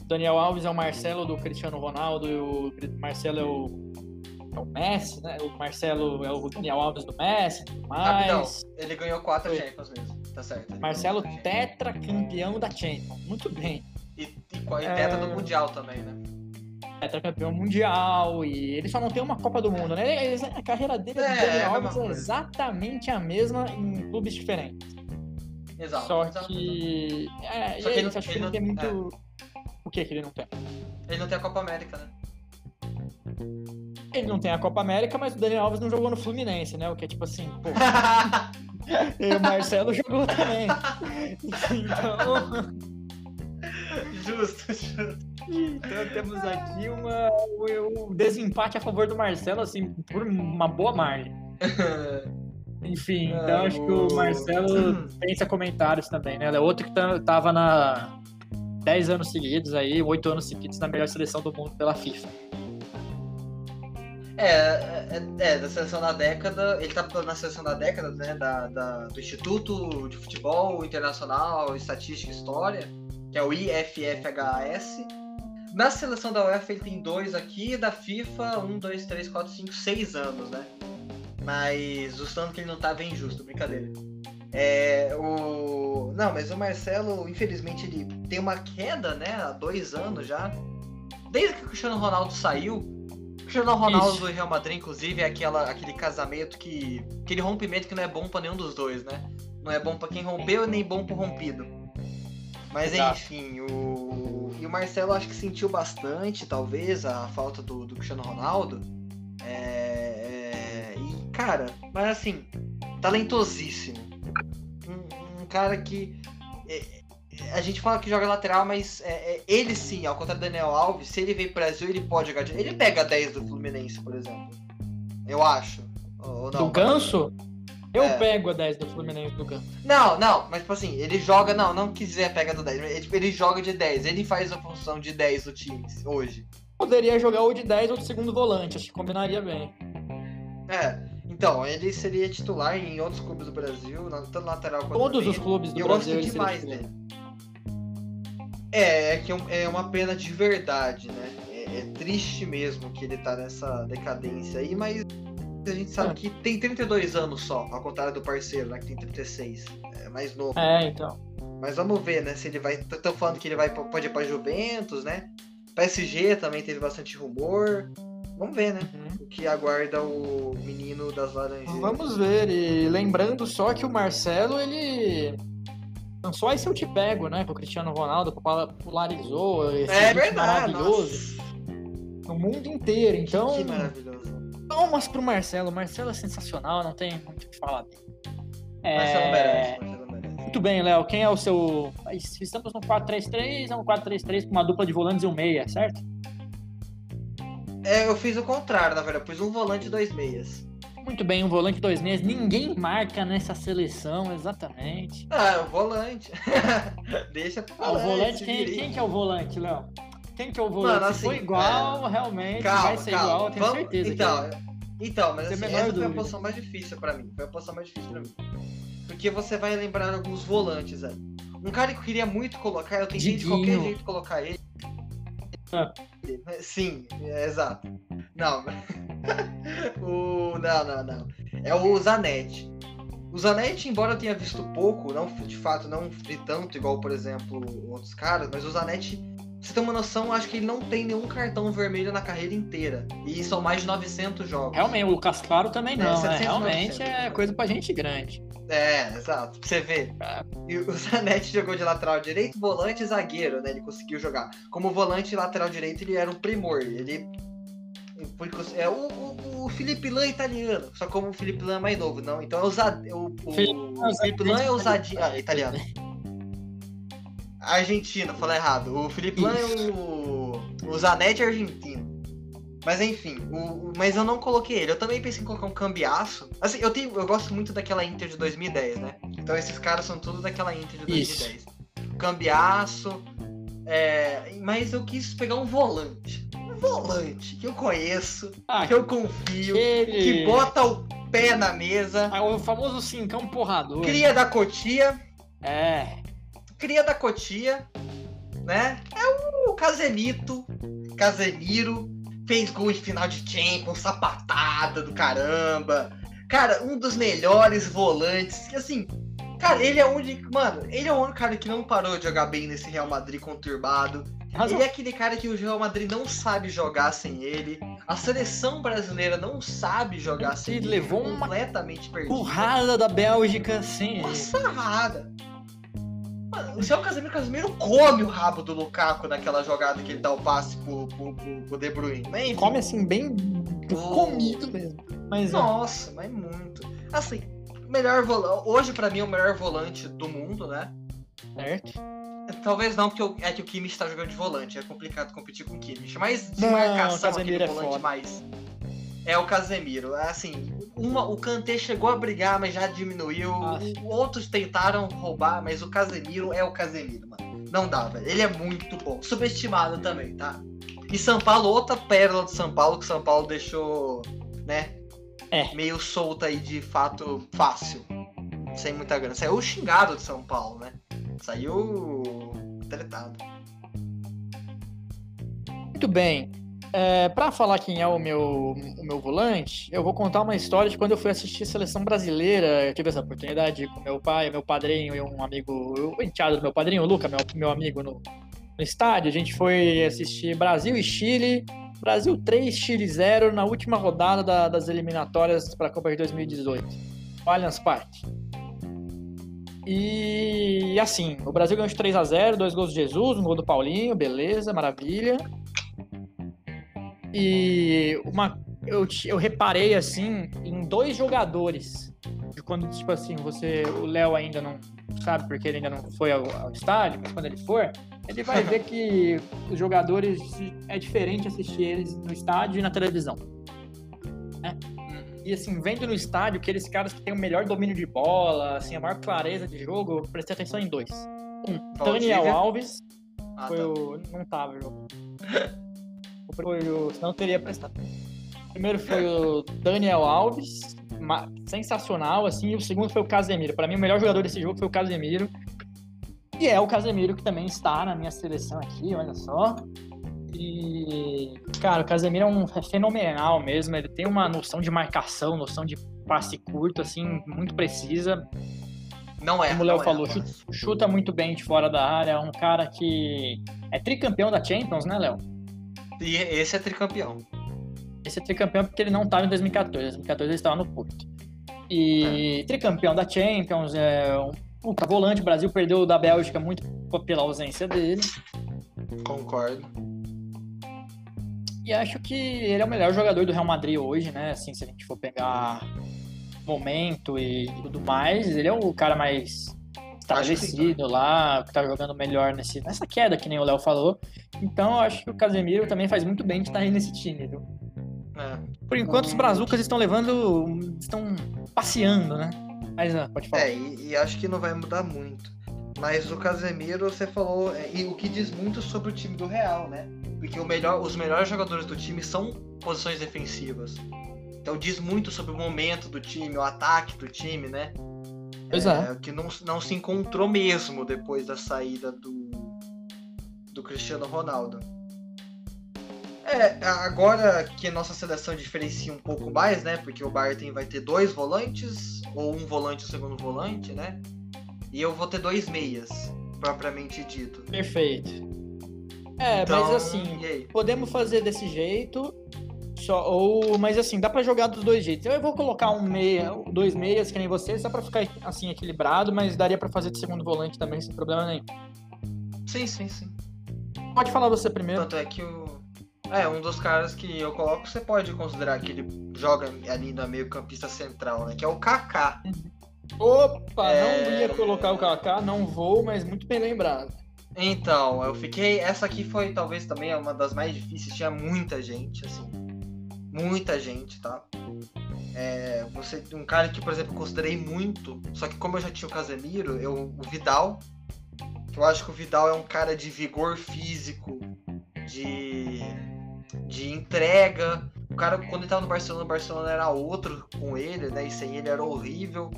Speaker 2: o Daniel Alves é o Marcelo do Cristiano Ronaldo e o Marcelo é o, é o Messi, né? O Marcelo é o Daniel Alves do Messi tudo
Speaker 1: Rapidão, ele ganhou 4
Speaker 2: Foi.
Speaker 1: Champions mesmo. Tá certo.
Speaker 2: Marcelo tetracampeão da Champions. Muito bem.
Speaker 1: E, e, e tetra
Speaker 2: É.
Speaker 1: do Mundial também, né?
Speaker 2: Tetracampeão mundial e ele só não tem uma Copa do Mundo, né? A carreira dele
Speaker 1: É,
Speaker 2: Daniel
Speaker 1: é
Speaker 2: Alves é exatamente a mesma em clubes diferentes.
Speaker 1: Exato.
Speaker 2: Só
Speaker 1: exato,
Speaker 2: que. É,
Speaker 1: Só que
Speaker 2: é
Speaker 1: ele
Speaker 2: acho que
Speaker 1: ele
Speaker 2: não tem muito. O que que ele não tem?
Speaker 1: exato. Ele não tem a Copa América, né?
Speaker 2: Ele não tem a Copa América, mas o Daniel Alves não jogou no Fluminense, né? O que é tipo assim, pô. e o Marcelo jogou também. Então,
Speaker 1: justo, justo.
Speaker 2: então temos aqui uma, um desempate a favor do Marcelo, assim, por uma boa margem. Enfim, então
Speaker 1: Ai,
Speaker 2: acho que o
Speaker 1: o-
Speaker 2: Marcelo pensa comentários também, né? Ele é outro que tá- tava na 10 anos seguidos aí, 8 anos seguidos na melhor seleção do mundo pela FIFA.
Speaker 1: É, é, é, da seleção da década. Ele tá na seleção da década, né? Da, da- do Instituto de Futebol Internacional, Estatística e História, que é o IFFHS. Na seleção da UEFA ele tem dois aqui, da FIFA, um, dois, três, quatro, cinco, seis anos, né? Mas o tanto que ele não tá bem justo, brincadeira. É, o... Não, mas o Marcelo, infelizmente, ele tem uma queda, né? Há dois anos já. Desde que o Cristiano Ronaldo saiu, Cristiano Ronaldo
Speaker 2: Isso.
Speaker 1: e Real Madrid, inclusive, é aquela, aquele casamento que. aquele rompimento que não é bom pra nenhum dos dois, né? Não é bom pra quem rompeu nem bom pro rompido. Mas
Speaker 2: Exato.
Speaker 1: enfim, o. E o Marcelo acho que sentiu bastante, talvez, a falta do, do Cristiano Ronaldo. É, é, E, cara, mas assim, talentosíssimo. Um, um cara que. é, a gente fala que joga lateral, mas é, é, ele sim, ao contrário do Daniel Alves, se ele veio pro Brasil, ele pode jogar. de- Ele pega 10 do Fluminense, por exemplo. Eu acho. Ou, não,
Speaker 2: do Ganso? Eu
Speaker 1: É.
Speaker 2: pego a 10 do Fluminense do Ganso.
Speaker 1: Não, não, mas tipo assim, ele joga, não, não quiser pega do 10, ele, tipo, ele joga de 10, ele faz a função de 10 do time hoje.
Speaker 2: Poderia jogar ou de 10 ou de segundo volante, acho que combinaria bem.
Speaker 1: É, então, ele seria titular em outros clubes do Brasil, tanto lateral quanto
Speaker 2: Todos os clubes do
Speaker 1: E eu
Speaker 2: Brasil.
Speaker 1: gosto demais dele. É, é que é é uma pena de verdade, né? É, é triste mesmo que ele tá nessa decadência aí, mas a gente sabe
Speaker 2: É.
Speaker 1: que tem 32 anos só, ao contrário do parceiro, né? Que tem 36. É mais novo.
Speaker 2: É, então.
Speaker 1: Mas vamos ver, né? Se ele vai. Estão falando que ele vai pode ir pra Juventus, né? PSG também teve bastante rumor. Vamos ver, né?
Speaker 2: Uhum.
Speaker 1: O que aguarda o menino das laranjeiras.
Speaker 2: Vamos ver. E lembrando só que o Marcelo, ele. Só aí se eu te pego, né? Que o Cristiano Ronaldo popularizou esse
Speaker 1: É verdade.
Speaker 2: maravilhoso no mundo inteiro. Então,
Speaker 1: Que maravilhoso.
Speaker 2: palmas pro Marcelo. O Marcelo é sensacional, não tem muito o que falar dele. É,
Speaker 1: Marcelo merece, Marcelo merece.
Speaker 2: Muito bem, Léo. Quem é o seu. Estamos no 4-3-3, é um 4-3-3 com uma dupla de volantes e um meia, certo?
Speaker 1: É, eu fiz o contrário, na verdade. Eu pus um volante e dois meias.
Speaker 2: Muito bem, um volante dois meias. Ninguém marca nessa seleção, exatamente.
Speaker 1: Ah, o volante. Deixa pro
Speaker 2: Ah, o volante, quem, quem que é o volante, Léo? Quem que é o volante?
Speaker 1: Mano,
Speaker 2: Se for
Speaker 1: assim,
Speaker 2: igual, realmente
Speaker 1: Calma,
Speaker 2: vai ser
Speaker 1: calma.
Speaker 2: igual, eu tenho
Speaker 1: Vamos-
Speaker 2: certeza. que
Speaker 1: Então,
Speaker 2: é.
Speaker 1: então mas assim, essa foi a
Speaker 2: dúvida.
Speaker 1: posição mais difícil pra mim. Foi a posição mais difícil pra mim. Porque você vai lembrar alguns volantes aí. Um cara que eu queria muito colocar, eu tentei de
Speaker 2: Diguinho.
Speaker 1: qualquer jeito colocar ele.
Speaker 2: Ah.
Speaker 1: Sim, é, exato. Não. o, não, não, não. É o Zanetti. O Zanetti, embora eu tenha visto pouco, não de fato não vi tanto igual, por exemplo, outros caras, mas o Zanetti, pra você ter uma noção, acho que ele não tem nenhum cartão vermelho na carreira inteira. E são mais de 900 jogos.
Speaker 2: Realmente, o Lucas Claro também
Speaker 1: É,
Speaker 2: não, né?
Speaker 1: 700,
Speaker 2: Realmente
Speaker 1: 900,
Speaker 2: é
Speaker 1: né?
Speaker 2: coisa pra gente grande.
Speaker 1: É, exato. Pra você ver.
Speaker 2: É.
Speaker 1: E o Zanetti jogou de lateral direito, volante e zagueiro, né? Ele conseguiu jogar. Como volante e lateral direito, ele era um primor. Ele. É o, o, o Felipe Lan italiano. Só como o Felipe Lan é mais novo, não. Então é o, Zad, o, o,
Speaker 2: Felipe
Speaker 1: o Felipe Lan é o Zadinho. Ah, italiano. Argentino, falei errado. O Felipe Lan é o. O Zanetti é argentino. Mas enfim, o, o- mas eu não coloquei ele. Eu também pensei em colocar um cambiaço. Assim, eu, tenho, eu gosto muito daquela Inter de 2010, né? Então esses caras são tudo daquela Inter de
Speaker 2: Isso.
Speaker 1: 2010. Cambiaço. é, mas eu quis pegar um volante. Um volante que eu conheço,
Speaker 2: Ah,
Speaker 1: que eu confio, que bota o pé na mesa.
Speaker 2: Ah, o famoso cincão porrador.
Speaker 1: Cria da Cotia.
Speaker 2: É.
Speaker 1: Cria da Cotia, né? É o Casemito, Casemiro, fez gol em final de Champions, sapatada do caramba. Cara, um dos melhores volantes, que assim, cara, ele é o único, mano, ele é o único cara que não parou de jogar bem nesse Real Madrid conturbado.
Speaker 2: Razão.
Speaker 1: Ele é aquele cara que o Real Madrid não sabe jogar sem ele. A seleção brasileira não sabe jogar sem
Speaker 2: Ele
Speaker 1: ele.
Speaker 2: levou uma
Speaker 1: completamente perdido.
Speaker 2: Porrada da Bélgica, sim.
Speaker 1: Uma sarrada. Mano, o seu Casemiro, o Casemiro come o rabo do Lukaku naquela jogada que ele dá o passe pro, pro, pro, pro De Bruyne. Mas, enfim,
Speaker 2: Come assim, bem comido mesmo. Mas é.
Speaker 1: Nossa, mas muito. Assim, melhor volante. Hoje, pra mim, é o melhor volante do mundo, né?
Speaker 2: certo.
Speaker 1: Talvez não, porque o- é que o Kimmich tá jogando de volante. É complicado competir com o Kimmich. Mas de
Speaker 2: Não, o
Speaker 1: marcação, aquele
Speaker 2: é
Speaker 1: volante
Speaker 2: foda.
Speaker 1: mais. É o Casemiro. Assim, uma, o Kanté chegou a brigar, mas já diminuiu.
Speaker 2: Ah.
Speaker 1: Outros tentaram roubar, mas o Casemiro é o Casemiro, mano. Não dá, velho. Ele é muito bom. Subestimado também, tá? E São Paulo, outra pérola do São Paulo, que São Paulo deixou, né?
Speaker 2: É.
Speaker 1: Meio solta aí de fato fácil. Sem muita grana. Saiu xingado de São Paulo, né? Saiu tretado.
Speaker 2: Muito bem. É, para falar quem é o meu, o meu volante, eu vou contar uma história de quando eu fui assistir a seleção brasileira. Eu tive essa oportunidade com meu pai, meu padrinho e um amigo, o enteado do meu padrinho, o Luca, meu, meu amigo no, no estádio. A gente foi assistir Brasil e Chile. Brasil 3, Chile 0 na última rodada da- das eliminatórias para a Copa de 2018. no Allianz Parque. E assim, o Brasil ganhou de 3 a 0 dois gols de Jesus, um gol do Paulinho, beleza, maravilha. E uma, eu, eu reparei assim em dois jogadores. De quando, tipo assim, você. O Léo ainda não sabe porque ele ainda não foi ao, ao estádio, mas quando ele for, ele vai ver que os jogadores é diferente assistir eles no estádio e na televisão. né? E assim, vendo no estádio aqueles caras que têm o melhor domínio de bola, assim, a maior clareza de jogo, eu prestei atenção em dois. Um. Daniel Alves,
Speaker 1: Ah,
Speaker 2: foi
Speaker 1: tá.
Speaker 2: o. Não tava, jogo. Foi o. Senão eu teria prestado. Primeiro foi o Daniel Alves, sensacional, assim, e o segundo foi o Casemiro. Para mim, o melhor jogador desse jogo foi o Casemiro. E é o Casemiro que também está na minha seleção aqui, olha só. E, cara, o Casemiro é um é fenomenal mesmo. Ele tem uma noção de marcação, noção de passe curto, assim, muito precisa.
Speaker 1: Não é.
Speaker 2: Como o Léo
Speaker 1: não é,
Speaker 2: falou,
Speaker 1: não é.
Speaker 2: chuta, chuta muito bem de fora da área. É um cara que é tricampeão da Champions, né, Léo?
Speaker 1: E esse é tricampeão.
Speaker 2: Esse é tricampeão porque ele não estava em 2014. Em 2014 ele estava no Porto. E tricampeão da Champions, é um Puta, volante, o Brasil perdeu da Bélgica muito pela ausência dele.
Speaker 1: Concordo.
Speaker 2: E acho que ele é o melhor jogador do Real Madrid hoje, né? Assim, se a gente for pegar momento e tudo mais, ele é o cara mais estabelecido lá, que tá jogando melhor nesse, nessa queda, que nem o Léo falou. Então, eu acho que o Casemiro também faz muito bem de estar aí nesse time, viu? É. Por enquanto, os brazucas estão levando. estão passeando, né? Mas, ah, pode falar.
Speaker 1: É, e, e, acho que não vai mudar muito. Mas o Casemiro, você falou, é, e o que diz muito sobre o time do Real, né? Porque o melhor, os melhores jogadores do time são posições defensivas. Então diz muito sobre o momento do time, o ataque do time, né?
Speaker 2: Pois é.
Speaker 1: é. Que não, não se encontrou mesmo depois da saída do, do Cristiano Ronaldo. É, agora que a nossa seleção diferencia um pouco mais, né? Porque o Barton vai ter dois volantes, ou um volante e um segundo volante, né? E eu vou ter dois meias, propriamente dito.
Speaker 2: Perfeito. É, então, mas assim, podemos fazer desse jeito. Só, ou, mas assim, dá para jogar dos dois jeitos. Eu vou colocar um meia, dois meias, que nem você, só para ficar assim equilibrado, mas daria para fazer de segundo volante também, sem problema nenhum.
Speaker 1: Sim, sim, sim.
Speaker 2: Pode falar você primeiro.
Speaker 1: Tanto é que o. É, um dos caras que eu coloco, você pode considerar que ele joga ali no meio campista central, né? Que é o Kaká.
Speaker 2: Opa, é... não ia colocar o Kaká, não vou, mas muito bem lembrado.
Speaker 1: Então, eu fiquei. Essa aqui foi talvez também uma das mais difíceis, tinha muita gente, assim. Muita gente, tá? É, você, um cara que, por exemplo, considerei muito, só que como eu já tinha o Casemiro, eu, o Vidal, eu acho que o Vidal é um cara de vigor físico, de, de entrega. O cara, quando ele tava no Barcelona, o Barcelona era outro com ele, né? E sem ele era horrível.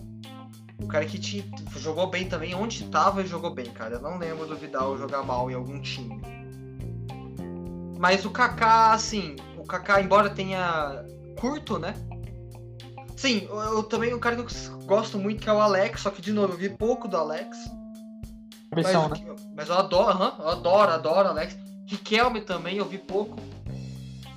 Speaker 1: O cara que te, jogou bem também, onde tava jogou bem, cara. Eu não lembro do Vidal jogar mal em algum time. Mas o Kaká, assim, Kaká, embora tenha curto, né? Sim, eu, eu também um cara que eu gosto muito que é o Alex, só que de novo, eu vi pouco do Alex. mas, né? mas eu adoro, uhum, eu adoro, adoro Alex. Riquelme também, eu vi pouco.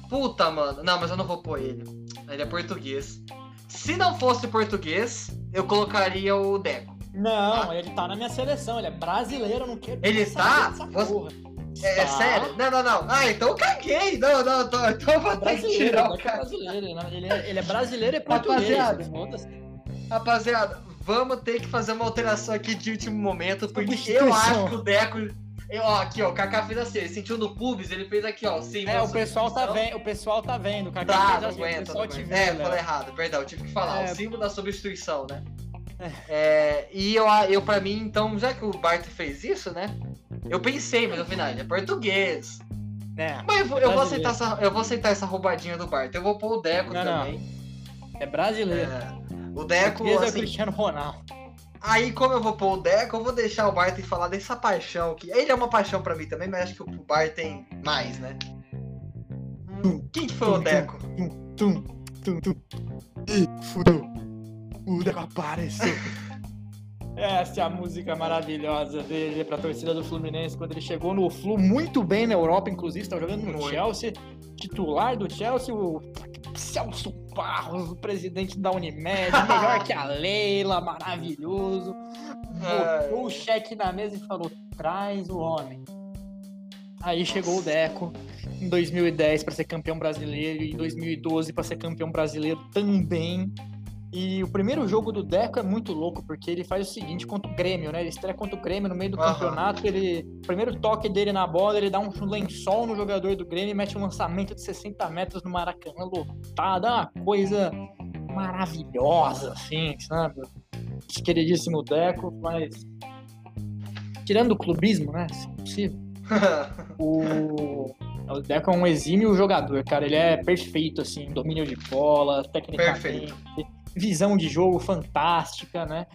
Speaker 1: Puta, mano. Não, mas eu não vou pôr ele. Ele é português. Se não fosse português, eu colocaria o Deco.
Speaker 2: Não, ele tá na minha seleção, ele é brasileiro, eu não quero.
Speaker 1: Ele tá? Você... É, é, sério? Não, não, não. Ah, então eu caguei. Não, não, tô, então eu vou ter que tirar o
Speaker 2: é cara. Brasileiro, ele, é, ele é brasileiro e português.
Speaker 1: Rapaziada, rapaziada, vamos ter que fazer uma alteração aqui de último momento, porque eu acho que o Deco eu, ó, aqui, ó, o Kaká fez assim, ele sentiu no pubis, ele fez aqui, ó, sim.
Speaker 2: É, o pessoal tá vendo, o pessoal tá vendo, o
Speaker 1: Kaká tá, fez assim, aguenta, o pessoal te vê, É, né? falei errado, perdão, eu tive que falar, é... o símbolo da substituição, né? É. e eu, eu, pra mim, então, já que o Bart fez isso, né? Eu pensei, mas no final, ele é português. É, mas eu vou, eu vou, aceitar essa, eu vou aceitar essa roubadinha do Bart. Eu vou pôr o Deco não, também.
Speaker 2: Não. É brasileiro.
Speaker 1: É, o Deco.
Speaker 2: O assim, é o Cristiano Ronaldo.
Speaker 1: Aí, como eu vou pôr o Deco, eu vou deixar o Barton falar dessa paixão que ele é uma paixão para mim também, mas acho que o Barton tem mais, né? Hum, quem que foi o Deco? Tum, tum, tum,
Speaker 2: Ih, fudeu. O Deco apareceu. Essa é a música maravilhosa dele pra torcida do Fluminense quando ele chegou no Flu muito bem na Europa, inclusive, estava jogando no muito. Chelsea, titular do Chelsea, o Celso Barros, o presidente da Unimed, melhor que a Leila, maravilhoso. Botou o cheque na mesa e falou: traz o homem. Aí chegou o Deco em 2010 para ser campeão brasileiro e em 2012 para ser campeão brasileiro também. E o primeiro jogo do Deco é muito louco, porque ele faz o seguinte contra o Grêmio, né? Ele estreia contra o Grêmio no meio do uhum. campeonato, ele. O primeiro toque dele na bola, ele dá um lençol no jogador do Grêmio e mete um lançamento de 60 metros no Maracanã lotado. É uma coisa maravilhosa, assim, sabe? Queridíssimo Deco, mas. Tirando o clubismo, né? Se possível. o. O Deco é um exímio jogador, cara. Ele é perfeito, assim, domínio de bola, tecnicamente. Perfeito visão de jogo fantástica, né?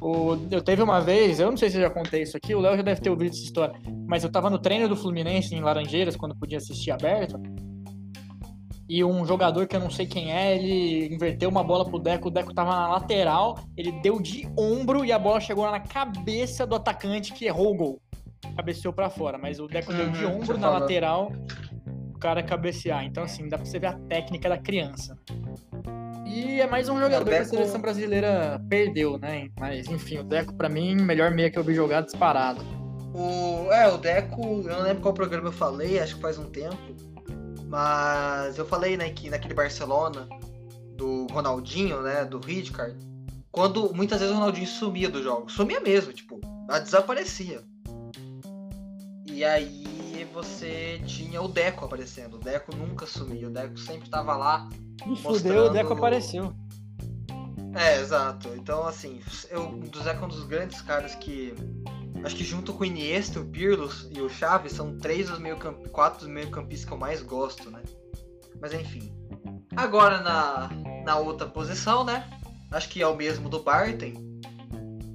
Speaker 2: O, eu teve uma vez, eu não sei se eu já contei isso aqui, o Léo já deve ter ouvido essa história, mas eu tava no treino do Fluminense em Laranjeiras, quando podia assistir aberto, e um jogador que eu não sei quem é, ele inverteu uma bola pro Deco, o Deco tava na lateral, ele deu de ombro e a bola chegou na cabeça do atacante que errou o gol. Cabeceou para fora, mas o Deco uhum, deu de uhum, ombro na falou. lateral, o cara cabecear. Então, assim, dá pra você ver a técnica da criança. E é mais um jogador Deco... que a seleção brasileira perdeu, né? Mas enfim, o Deco, pra mim, melhor meia que eu vi jogar disparado.
Speaker 1: O, é, o Deco, eu não lembro qual programa eu falei, acho que faz um tempo. Mas eu falei, né, que naquele Barcelona, do Ronaldinho, né, do Ridcard, quando muitas vezes o Ronaldinho sumia do jogo. Sumia mesmo, tipo, desaparecia. E aí você tinha o Deco aparecendo. O Deco nunca sumia, o Deco sempre tava lá.
Speaker 2: Me fudeu, o Deco apareceu.
Speaker 1: É, exato. Então, assim, eu, o Deco é um dos grandes caras que. Acho que junto com o Iniesta, o Pirlo e o Chaves são três dos meio camp... quatro dos meio-campistas que eu mais gosto, né? Mas enfim. Agora na, na outra posição, né? Acho que é o mesmo do Barton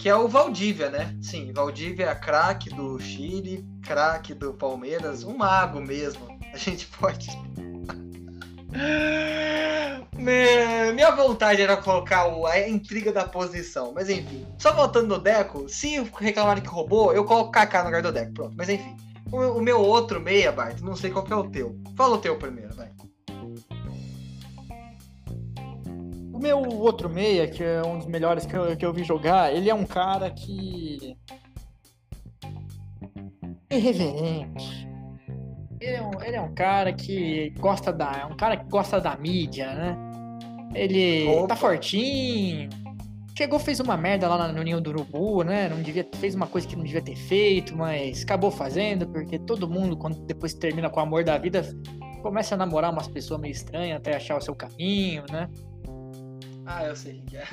Speaker 1: que é o Valdívia, né? Sim, Valdívia é craque do Chile, craque do Palmeiras, um mago mesmo. A gente pode. Minha vontade era colocar a intriga da posição, mas enfim. Só voltando no Deco, se reclamarem que roubou, eu coloco o Kaká no lugar do Deco. Pronto, mas enfim. O, meu outro meia, Bart, não sei qual que é o teu. Fala o teu primeiro, vai.
Speaker 2: Meu outro meia, que é um dos melhores que eu, que eu vi jogar, ele é um cara que. Irreverente. Ele é, um, ele é um cara que gosta da. É um cara que gosta da mídia, né? Ele Opa. tá fortinho. Chegou, fez uma merda lá no Ninho do Urubu, né? Não devia, fez uma coisa que não devia ter feito, mas acabou fazendo, porque todo mundo, quando depois termina com o amor da vida, começa a namorar umas pessoas meio estranhas até achar o seu caminho, né?
Speaker 1: Ah, eu sei que é.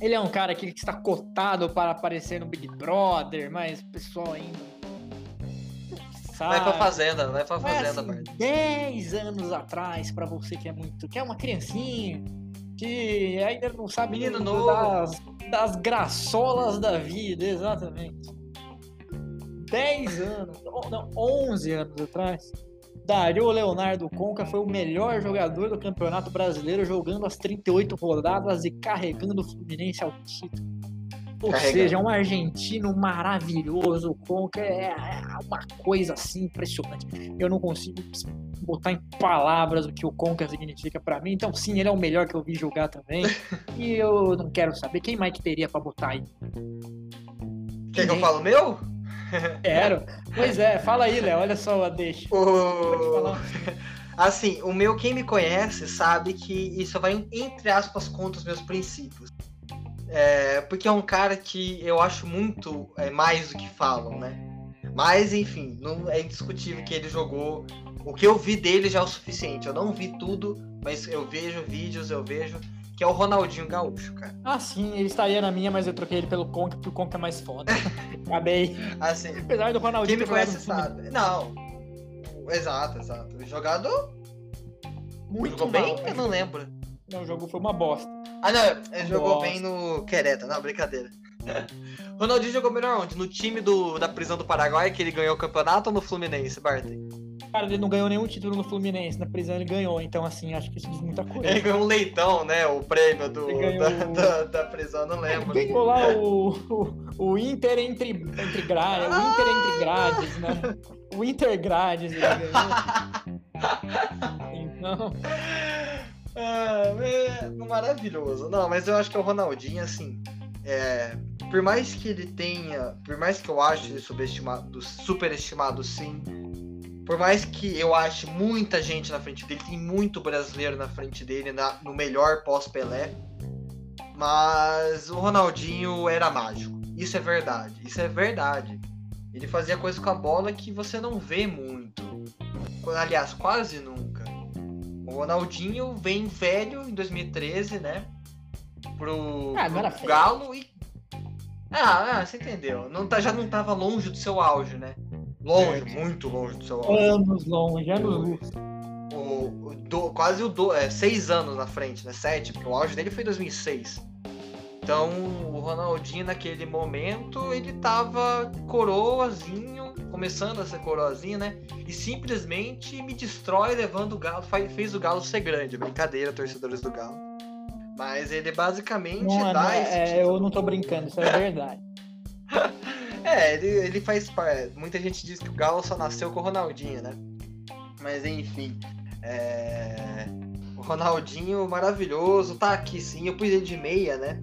Speaker 2: Ele é um cara que está cotado para aparecer no Big Brother, mas o pessoal ainda.
Speaker 1: Sabe. Vai pra fazenda, vai pra fazenda,
Speaker 2: assim, 10 anos atrás, para você que é muito. que é uma criancinha, que ainda não sabe
Speaker 1: Menino novo.
Speaker 2: Das, das graçolas da vida, exatamente. 10 anos, não, 11 anos atrás Dario Leonardo Conca foi o melhor jogador do Campeonato Brasileiro, jogando as 38 rodadas e carregando o Fluminense ao título. Ou Carregando. seja, um argentino maravilhoso. O Conca é, é uma coisa assim impressionante. Eu não consigo botar em palavras o que o Conca significa para mim. Então, sim, ele é o melhor que eu vi jogar também. e eu não quero saber quem mais que teria para botar aí.
Speaker 1: Quer que eu falo meu?
Speaker 2: Quero. Pois é, fala aí, Léo. Olha só a deixa.
Speaker 1: O... Assim, o meu, quem me conhece sabe que isso vai, entre aspas, contra os meus princípios. É, porque é um cara que eu acho muito é, mais do que falam, né? Mas, enfim, não é indiscutível que ele jogou. O que eu vi dele já é o suficiente. Eu não vi tudo, mas eu vejo vídeos, eu vejo que é o Ronaldinho Gaúcho, cara.
Speaker 2: Ah, sim, ele estaria na minha, mas eu troquei ele pelo Conca, porque o Conca é mais foda. Acabei.
Speaker 1: Assim,
Speaker 2: Apesar do Ronaldinho.
Speaker 1: Quem me conhece sabe. Não. Exato, exato. Jogado.
Speaker 2: Muito
Speaker 1: jogou
Speaker 2: mal,
Speaker 1: bem? Eu não lembro.
Speaker 2: Não, o jogo foi uma bosta.
Speaker 1: Ah, não, ele jogou bem no Quereta, não, brincadeira. Ronaldinho jogou melhor onde? No time do, da prisão do Paraguai, que ele ganhou o campeonato ou no Fluminense, Barton?
Speaker 2: Cara, ele não ganhou nenhum título no Fluminense, na prisão ele ganhou, então assim, acho que isso diz muita coisa.
Speaker 1: Ele ganhou um leitão, né? O prêmio do, da, da, da, prisão, não lembro.
Speaker 2: Ele ganhou lá o, o, o Inter entre, entre grades, o Inter entre grades, né? O Inter grades ele ganhou. então.
Speaker 1: Ah, é maravilhoso. Não, mas eu acho que é o Ronaldinho, assim. É, por mais que ele tenha. Por mais que eu ache ele subestimado, superestimado, sim por mais que eu ache muita gente na frente dele, tem muito brasileiro na frente dele, na, no melhor pós-Pelé. Mas o Ronaldinho era mágico. Isso é verdade. Isso é verdade. Ele fazia coisas com a bola que você não vê muito. Aliás, quase nunca. O Ronaldinho vem velho em 2013, né? Pro,
Speaker 2: ah,
Speaker 1: pro Galo e. Ah, ah, você entendeu. Não tá, já não tava longe do seu auge, né? Longe, muito longe do seu
Speaker 2: auge. Anos longe, anos luz.
Speaker 1: O, o, do, quase o do, é, seis anos na frente, né? Sete, porque o auge dele foi em 2006. Então, o Ronaldinho, naquele momento, ele tava coroazinho, começando a ser coroazinho, né? E simplesmente me destrói levando o Galo, fez o Galo ser grande. Brincadeira, torcedores do Galo. Mas ele basicamente
Speaker 2: não,
Speaker 1: dá
Speaker 2: não,
Speaker 1: esse.
Speaker 2: É, tipo... eu não tô brincando, isso é verdade.
Speaker 1: É, ele, ele faz parte. Muita gente diz que o Galo só nasceu com o Ronaldinho, né? Mas enfim. É... Ronaldinho maravilhoso, tá aqui sim. Eu pus ele de meia, né?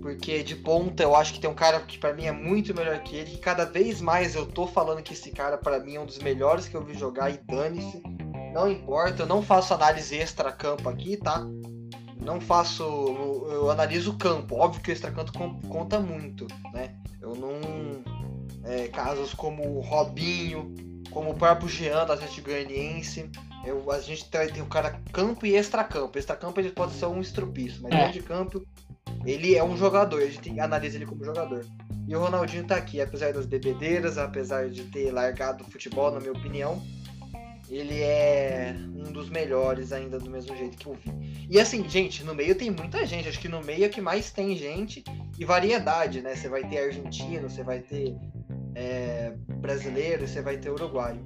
Speaker 1: Porque de ponta eu acho que tem um cara que para mim é muito melhor que ele. E cada vez mais eu tô falando que esse cara para mim é um dos melhores que eu vi jogar e dane-se. Não importa, eu não faço análise extra-campo aqui, tá? Não faço. Eu, eu analiso o campo. Óbvio que o extra-campo conta muito, né? Eu não. É, casos como o Robinho, como o próprio Jean da Atlético Goianiense. Eu, a gente tem, tem o cara campo e extra-campo. Extra-campo ele pode ser um estrupiço, mas é. dentro de campo ele é um jogador, a gente analisa ele como jogador. E o Ronaldinho tá aqui, apesar das bebedeiras, apesar de ter largado o futebol, na minha opinião, ele é um dos melhores ainda do mesmo jeito que eu vi. E assim, gente, no meio tem muita gente, acho que no meio é que mais tem gente e variedade, né? Você vai ter argentino, você vai ter é, brasileiro, você vai ter uruguaio.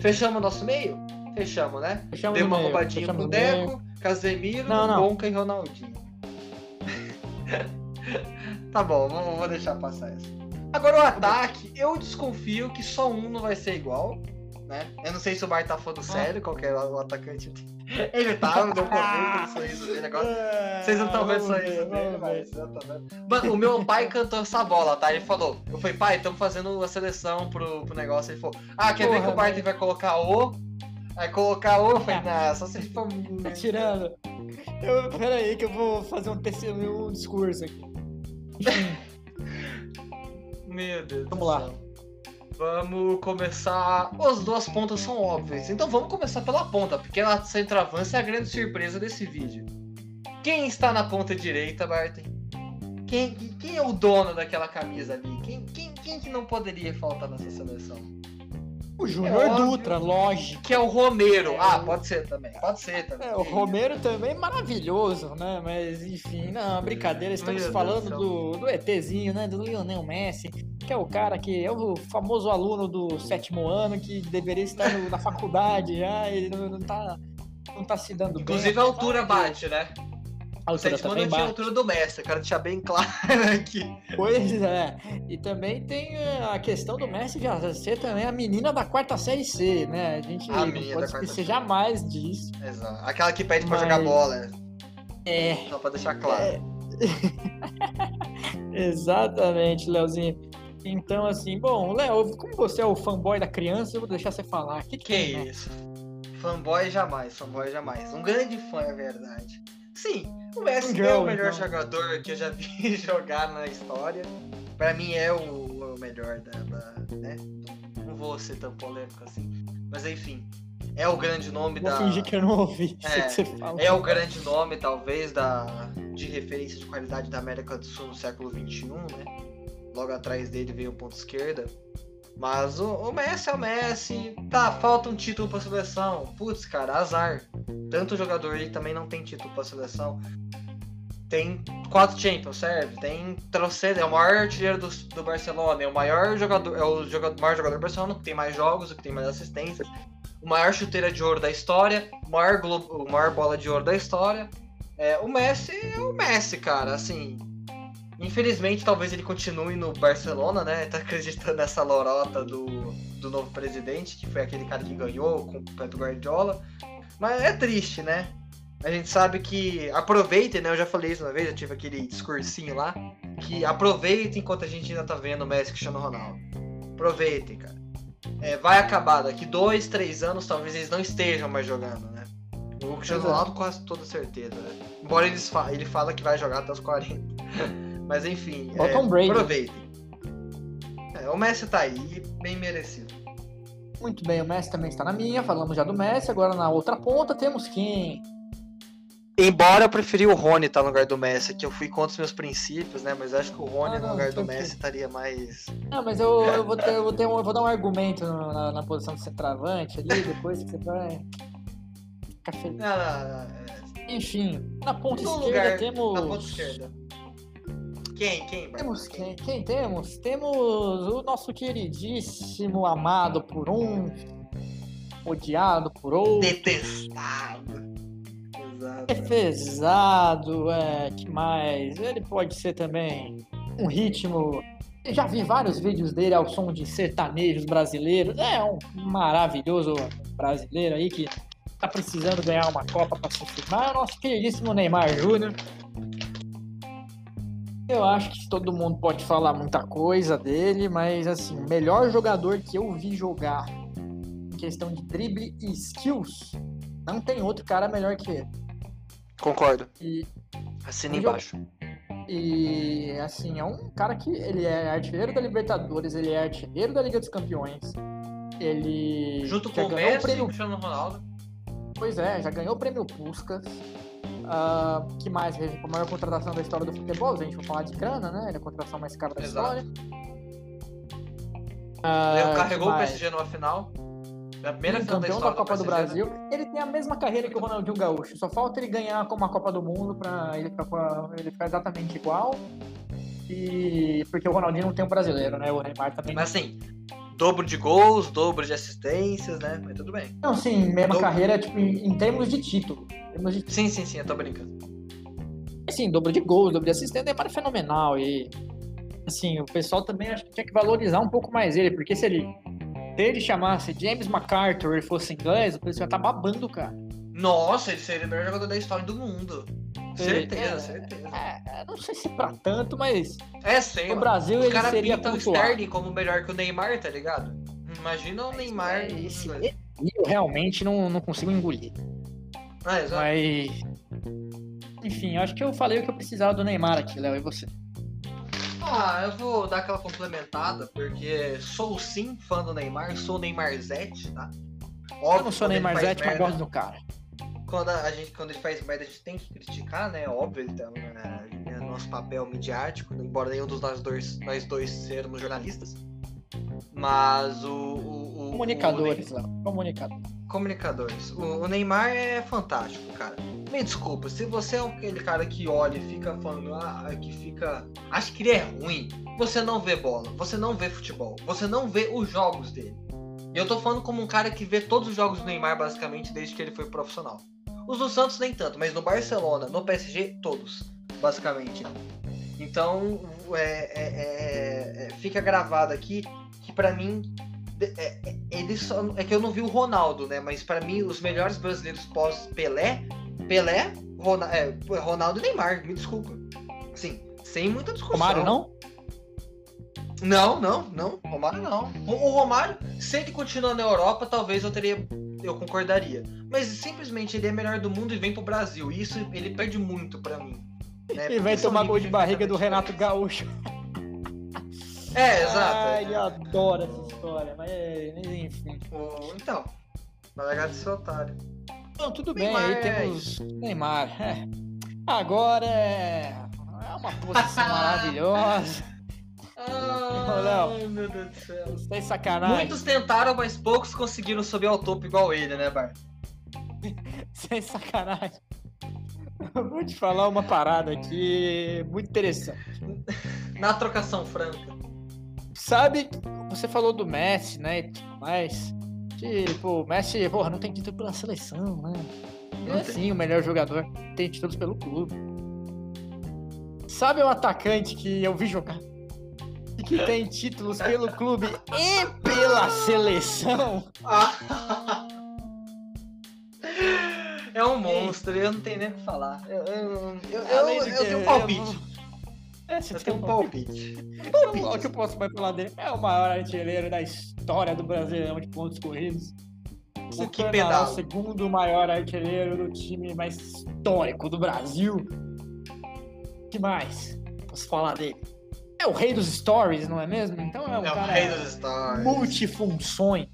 Speaker 1: Fechamos o nosso meio? Fechamos, né?
Speaker 2: Fechamos
Speaker 1: Deu uma roubadinha pro Deco, Casemiro, não, não. Bonca e Ronaldinho. tá bom, vou, vou deixar passar essa. Agora o ataque, eu desconfio que só um não vai ser igual. Né? Eu não sei se o Bar tá falando sério, qual que é o atacante. Ele tá, deu pra ver sorriso. É, Vocês não estão vendo o sorriso dele, mas vendo. Mano, o meu pai cantou essa bola, tá? Ele falou, eu falei, pai, estamos fazendo a seleção pro, pro negócio. Ele falou, ah, quer Porra, ver que o Bart vai colocar o? Vai colocar o? Eu falei, não, só se for.
Speaker 2: Tá tirando. Eu, pera aí que eu vou fazer um, terceiro, um discurso aqui.
Speaker 1: Meu Deus.
Speaker 2: Vamos lá.
Speaker 1: Céu. Vamos começar. As duas pontas são óbvias. Então vamos começar pela ponta, porque a centroavance é a grande surpresa desse vídeo. Quem está na ponta direita, Barton? Quem, quem é o dono daquela camisa ali? Quem, quem, quem que não poderia faltar nessa seleção?
Speaker 2: O Júnior é Dutra, lógico.
Speaker 1: Que é o Romero. É, ah, pode ser também. Pode ser também.
Speaker 2: É, o Romero também é maravilhoso, né? Mas, enfim, não, brincadeira. Estamos Meu falando do, do ETzinho, né? Do Lionel Messi, que é o cara que é o famoso aluno do sétimo ano que deveria estar no, na faculdade já. Ele não, não, tá, não tá se dando
Speaker 1: Inclusive,
Speaker 2: bem.
Speaker 1: Inclusive, a altura bate, né? A altura o tinha a altura do Messi, quero deixar bem claro aqui.
Speaker 2: Pois é. E também tem eh, a questão do Messi já ser também a menina da quarta série C, né? A gente a não pode esquecer jamais disso.
Speaker 1: Exato. Aquela que pede Mas... pra jogar bola.
Speaker 2: É.
Speaker 1: Só pra deixar claro. É...
Speaker 2: Exatamente, Leozinho. Então, assim, bom, Léo, como você é o fanboy da criança, eu vou deixar você falar.
Speaker 1: Que, que, que é, isso? Fanboy jamais, fanboy jamais. Um grande fã, é verdade. Sim, o Messi é o melhor então. jogador que eu já vi jogar na história. Pra mim é o, o melhor da, da, né? Não vou ser tão polêmico assim. Mas enfim, é o grande nome
Speaker 2: vou
Speaker 1: da.
Speaker 2: fingir que eu não ouvi.
Speaker 1: É, é o grande nome, talvez, da, de referência de qualidade da América do Sul no século XXI, né? Logo atrás dele veio o ponto esquerda. Mas o, o, Messi é o Messi. Tá, falta um título pra seleção. Putz, cara, azar. Tanto jogador aí também não tem título pra seleção. Tem quatro Champions, serve. Tem Trocedo, é o maior artilheiro do, do Barcelona. É o maior jogador. É o jogador, maior jogador do Barcelona, que tem mais jogos, que tem mais assistências. O maior chuteira de ouro da história. O maior, globo, o maior bola de ouro da história. É, o Messi é o Messi, cara. Assim, Infelizmente, talvez ele continue no Barcelona, né? Tá acreditando nessa lorota do, do novo presidente, que foi aquele cara que ganhou com o Pedro Guardiola. Mas é triste, né? A gente sabe que aproveitem, né? Eu já falei isso uma vez, eu tive aquele discursinho lá. Que aproveitem enquanto a gente ainda tá vendo o Messi Cristiano Ronaldo. Aproveitem, cara. É, vai acabar daqui dois, três anos, talvez eles não estejam mais jogando, né? O Cristiano Ronaldo quase toda certeza, né? Embora eles fa ele fala que vai jogar até os 40. Mas enfim,
Speaker 2: é,
Speaker 1: aproveitem. É, o Messi tá aí, bem merecido.
Speaker 2: Muito bem, o Messi também está na minha, falamos já do Messi, agora na outra ponta temos quem?
Speaker 1: Embora eu preferi o Rony estar tá no lugar do Messi, que eu fui contra os meus princípios, né? Mas acho que o Rony ah, não, no lugar do Messi estaria mais.
Speaker 2: Não, mas eu, eu, vou, ter, eu, vou, ter um, eu vou dar um argumento na, na posição de centroavante ali, depois que você vai. Ficar feliz. Não, não, não, é... Enfim, na ponta no esquerda lugar, temos.
Speaker 1: Na ponta esquerda. Quem? Quem?
Speaker 2: Temos quem? Quem temos? Temos o nosso queridíssimo, amado por um, odiado por outro.
Speaker 1: Detestado.
Speaker 2: Exato. Defesado, é, que mais? Ele pode ser também um ritmo. Eu já vi vários vídeos dele ao som de sertanejos brasileiros. É um maravilhoso brasileiro aí que tá precisando ganhar uma Copa para se firmar é o nosso queridíssimo Neymar Júnior. Eu acho que todo mundo pode falar muita coisa dele, mas assim, o melhor jogador que eu vi jogar em questão de drible e skills, não tem outro cara melhor que ele.
Speaker 1: Concordo.
Speaker 2: E,
Speaker 1: Assina embaixo.
Speaker 2: e assim, é um cara que ele é artilheiro da Libertadores, ele é artilheiro da Liga dos Campeões. Ele
Speaker 1: Junto
Speaker 2: já
Speaker 1: com o
Speaker 2: ganhou o
Speaker 1: Messi e
Speaker 2: prêmio
Speaker 1: o Cristiano Ronaldo.
Speaker 2: Pois é, já ganhou o prêmio Puskas. Ah, que mais? A maior contratação da história do futebol. Se a gente for falar de grana, né? Ele é a contratação mais cara da
Speaker 1: Exato.
Speaker 2: história.
Speaker 1: Ele carregou o? PSG numa final. É a primeira final da
Speaker 2: da Copa do,
Speaker 1: PSG, né?
Speaker 2: Brasil. Ele tem a mesma carreira que o Ronaldinho Gaúcho. Só falta ele ganhar como a Copa do Mundo pra ele ficar, com a- ele ficar exatamente igual. E porque o Ronaldinho não tem um brasileiro, né? O Neymar também.
Speaker 1: Mas assim, dobro de gols, dobro de assistências, né? Mas tudo bem.
Speaker 2: Não, sim, mesma
Speaker 1: Dobro.
Speaker 2: carreira, tipo, em, em termos de título. Termos de
Speaker 1: Sim, sim, sim, eu tô brincando.
Speaker 2: assim, dobro de gols, dobro de assistência, é fenomenal. E, assim, o pessoal também acho que tinha que valorizar um pouco mais ele, porque se ele, se ele chamasse James MacArthur e fosse inglês, o pessoal ia tá babando, cara.
Speaker 1: Nossa, ele seria o melhor jogador da história do mundo. Certeza,
Speaker 2: É,
Speaker 1: certeza.
Speaker 2: É, não sei se pra tanto, mas
Speaker 1: É, sei.
Speaker 2: no
Speaker 1: lá.
Speaker 2: Brasil ele
Speaker 1: caras
Speaker 2: seria
Speaker 1: pintam o. Sterling como melhor que o Neymar, tá ligado? Imagina o Neymar.
Speaker 2: É, esse eu realmente não, não consigo engolir.
Speaker 1: Ah, exato.
Speaker 2: Mas. Enfim, acho que eu falei o que eu precisava do Neymar aqui, Léo, e você?
Speaker 1: Ah, eu vou dar aquela complementada, porque sou sim fã do Neymar, sou Neymar Zete, tá? Óbvio,
Speaker 2: eu não sou Neymar Zete, mas gosto do cara.
Speaker 1: Quando a gente quando ele faz merda a gente tem que criticar né? Óbvio então é, é nosso papel midiático embora nenhum dos nós dois nós dois sermos jornalistas. Mas o, o, o
Speaker 2: Comunicadores,
Speaker 1: o
Speaker 2: Léo. Comunicador.
Speaker 1: Comunicadores. O, o Neymar é fantástico cara. Me desculpa se você é aquele cara que olha e fica falando ah, que fica acha que ele é ruim você não vê bola você não vê futebol você não vê os jogos dele. E eu tô falando como um cara que vê todos os jogos do Neymar basicamente desde que ele foi profissional os do Santos nem tanto, mas no Barcelona, no PSG, todos, basicamente. Então, é, é, é, é, fica gravado aqui que pra mim é, é, ele só é que eu não vi o Ronaldo, né? Mas pra mim os melhores brasileiros pós Pelé, Pelé, Rona, é, Ronaldo e Neymar. Me desculpa. Sim, sem muita discussão.
Speaker 2: Romário, não?
Speaker 1: Não, não, não. Romário não. O, Romário, se ele continuar na Europa, talvez eu teria. Eu concordaria. Mas simplesmente ele é melhor do mundo e vem pro Brasil. E isso ele perde muito pra mim. né?
Speaker 2: Ele vai tomar gol de barriga do Renato Gaúcho.
Speaker 1: É, exato.
Speaker 2: Ai, ele adora essa história, mas enfim.
Speaker 1: Então, vai largar de ser otário.
Speaker 2: Não, tudo bem,
Speaker 1: Neymar
Speaker 2: aí
Speaker 1: é
Speaker 2: temos Neymar. É. Agora é. É uma posição maravilhosa. Léo.
Speaker 1: Ai, meu Deus do céu.
Speaker 2: Sem sacanagem.
Speaker 1: Muitos tentaram, mas poucos conseguiram subir ao topo igual ele, né, Bar?
Speaker 2: Sem sacanagem. Eu vou te falar uma parada aqui muito interessante.
Speaker 1: Na trocação franca.
Speaker 2: Sabe, você falou do Messi, né? E tudo mais. Tipo, o Messi, porra, não tem título pela seleção, né? Ele é sim o melhor jogador. Tem títulos pelo clube. Sabe o atacante que eu vi jogar? Que tem títulos pelo clube e pela seleção?
Speaker 1: É um monstro, eu não tenho nem o que falar. Eu, eu, eu, eu, eu, tenho um palpite.
Speaker 2: É, você
Speaker 1: Eu
Speaker 2: tem
Speaker 1: tenho
Speaker 2: um palpite.
Speaker 1: palpite.
Speaker 2: O que eu posso mais falar dele? É o maior artilheiro da história do Brasileirão de pontos corridos. Se
Speaker 1: que pedal.
Speaker 2: o segundo maior artilheiro do time mais histórico do Brasil. O que mais? Posso falar dele? É o rei dos stories, não é mesmo? Então é um
Speaker 1: É o
Speaker 2: cara
Speaker 1: rei dos stars.
Speaker 2: multifunções.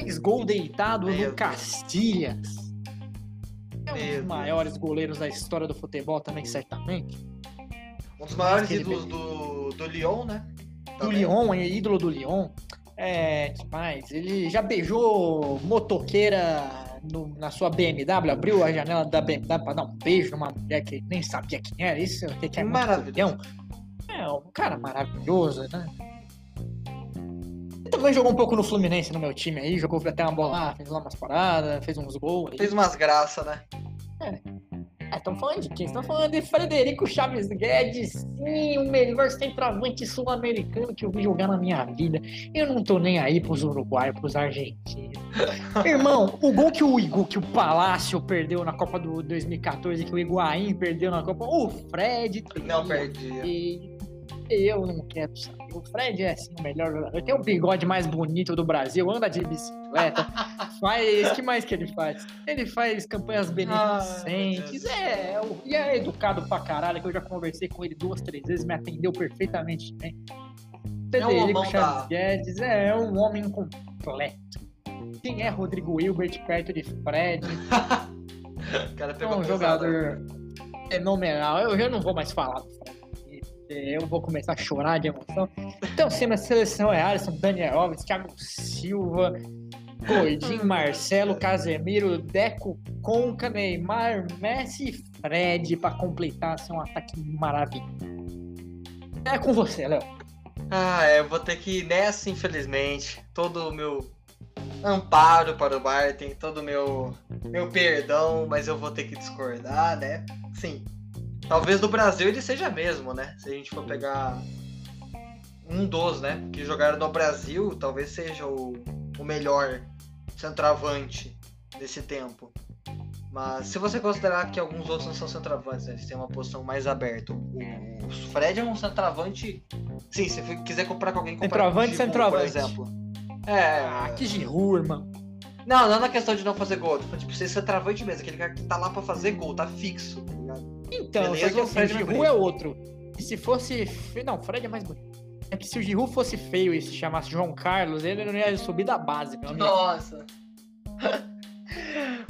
Speaker 2: Fez gol deitado
Speaker 1: Meu
Speaker 2: no
Speaker 1: Deus.
Speaker 2: Castilhas. É um
Speaker 1: Meu
Speaker 2: dos
Speaker 1: Deus.
Speaker 2: maiores goleiros da história do futebol também, certamente.
Speaker 1: Um dos maiores ídolos do, do Lyon, né?
Speaker 2: do
Speaker 1: Também.
Speaker 2: Lyon, é ídolo do Lyon. É, que mais? Ele já beijou motoqueira no- na sua BMW, abriu a janela da BMW pra dar um beijo numa mulher que nem sabia quem era. Isso é que é culhão. É, um cara maravilhoso, né? Ele também jogou um pouco no Fluminense, no meu time aí, jogou até uma bola lá, fez lá umas paradas, fez uns gols. aí.
Speaker 1: Fez umas graças, né?
Speaker 2: Estão falando de quem? Estão falando de Frederico Chaves Guedes, sim, o melhor centroavante sul-americano que eu vi jogar na minha vida. Eu não tô nem aí pros uruguaios, pros argentinos. Irmão, o gol que o Igu, que o Palácio perdeu na Copa do 2014, que o Higuaín perdeu na Copa, o Fred.
Speaker 1: Não perdi.
Speaker 2: E eu não quero saber. O Fred é assim o melhor jogador. Tem o bigode mais bonito do Brasil, anda de bicicleta, faz. O que mais que ele faz? Ele faz campanhas beneficentes.
Speaker 1: Ah,
Speaker 2: é, o- e é educado pra caralho, que eu já conversei com ele duas, três vezes, me atendeu perfeitamente bem.
Speaker 1: É um
Speaker 2: Federico
Speaker 1: homão
Speaker 2: Chaves
Speaker 1: da-
Speaker 2: Guedes é um homem completo. Quem é Rodrigo Hilbert perto de Fred?
Speaker 1: O cara
Speaker 2: É
Speaker 1: pegou
Speaker 2: um
Speaker 1: pesado.
Speaker 2: jogador fenomenal. Eu já não vou mais falar do Fred. Eu vou começar a chorar de emoção. Então, sim, a seleção é Alisson, Daniel Alves, Thiago Silva, Gordinho, Marcelo, Casemiro, Deco, Conca, Neymar, Messi e Fred para completar seu um ataque maravilhoso. É com você, Léo.
Speaker 1: Ah, é, eu vou ter que ir nessa, infelizmente. Todo o meu amparo para o Barton, todo o meu, meu perdão, mas eu vou ter que discordar, né? Sim. Talvez do Brasil ele seja mesmo, né? Se a gente for pegar um dos, né? Que jogaram no Brasil, talvez seja o, o melhor centroavante desse tempo. Mas se você considerar que alguns outros não são centroavantes, né? eles têm uma posição mais aberta. O, o Fred é um centroavante. Sim, se quiser comprar com alguém, comprar com o
Speaker 2: Centroavante,
Speaker 1: Giroud,
Speaker 2: centroavante.
Speaker 1: Por exemplo. É.
Speaker 2: Ah, que Giroud, irmão.
Speaker 1: Não, não na questão de não fazer gol. Tipo, tipo, ser centroavante mesmo, aquele cara que tá lá pra fazer gol, tá fixo. tá ligado?
Speaker 2: Então,
Speaker 1: Beleza,
Speaker 2: só que
Speaker 1: o
Speaker 2: assim,
Speaker 1: Fred
Speaker 2: Giroud é outro. E se fosse. fe- Não, o Fred é mais bonito. É que se o Giroud fosse feio e se chamasse João Carlos, ele não ia subir da base, meu amigo.
Speaker 1: Nossa.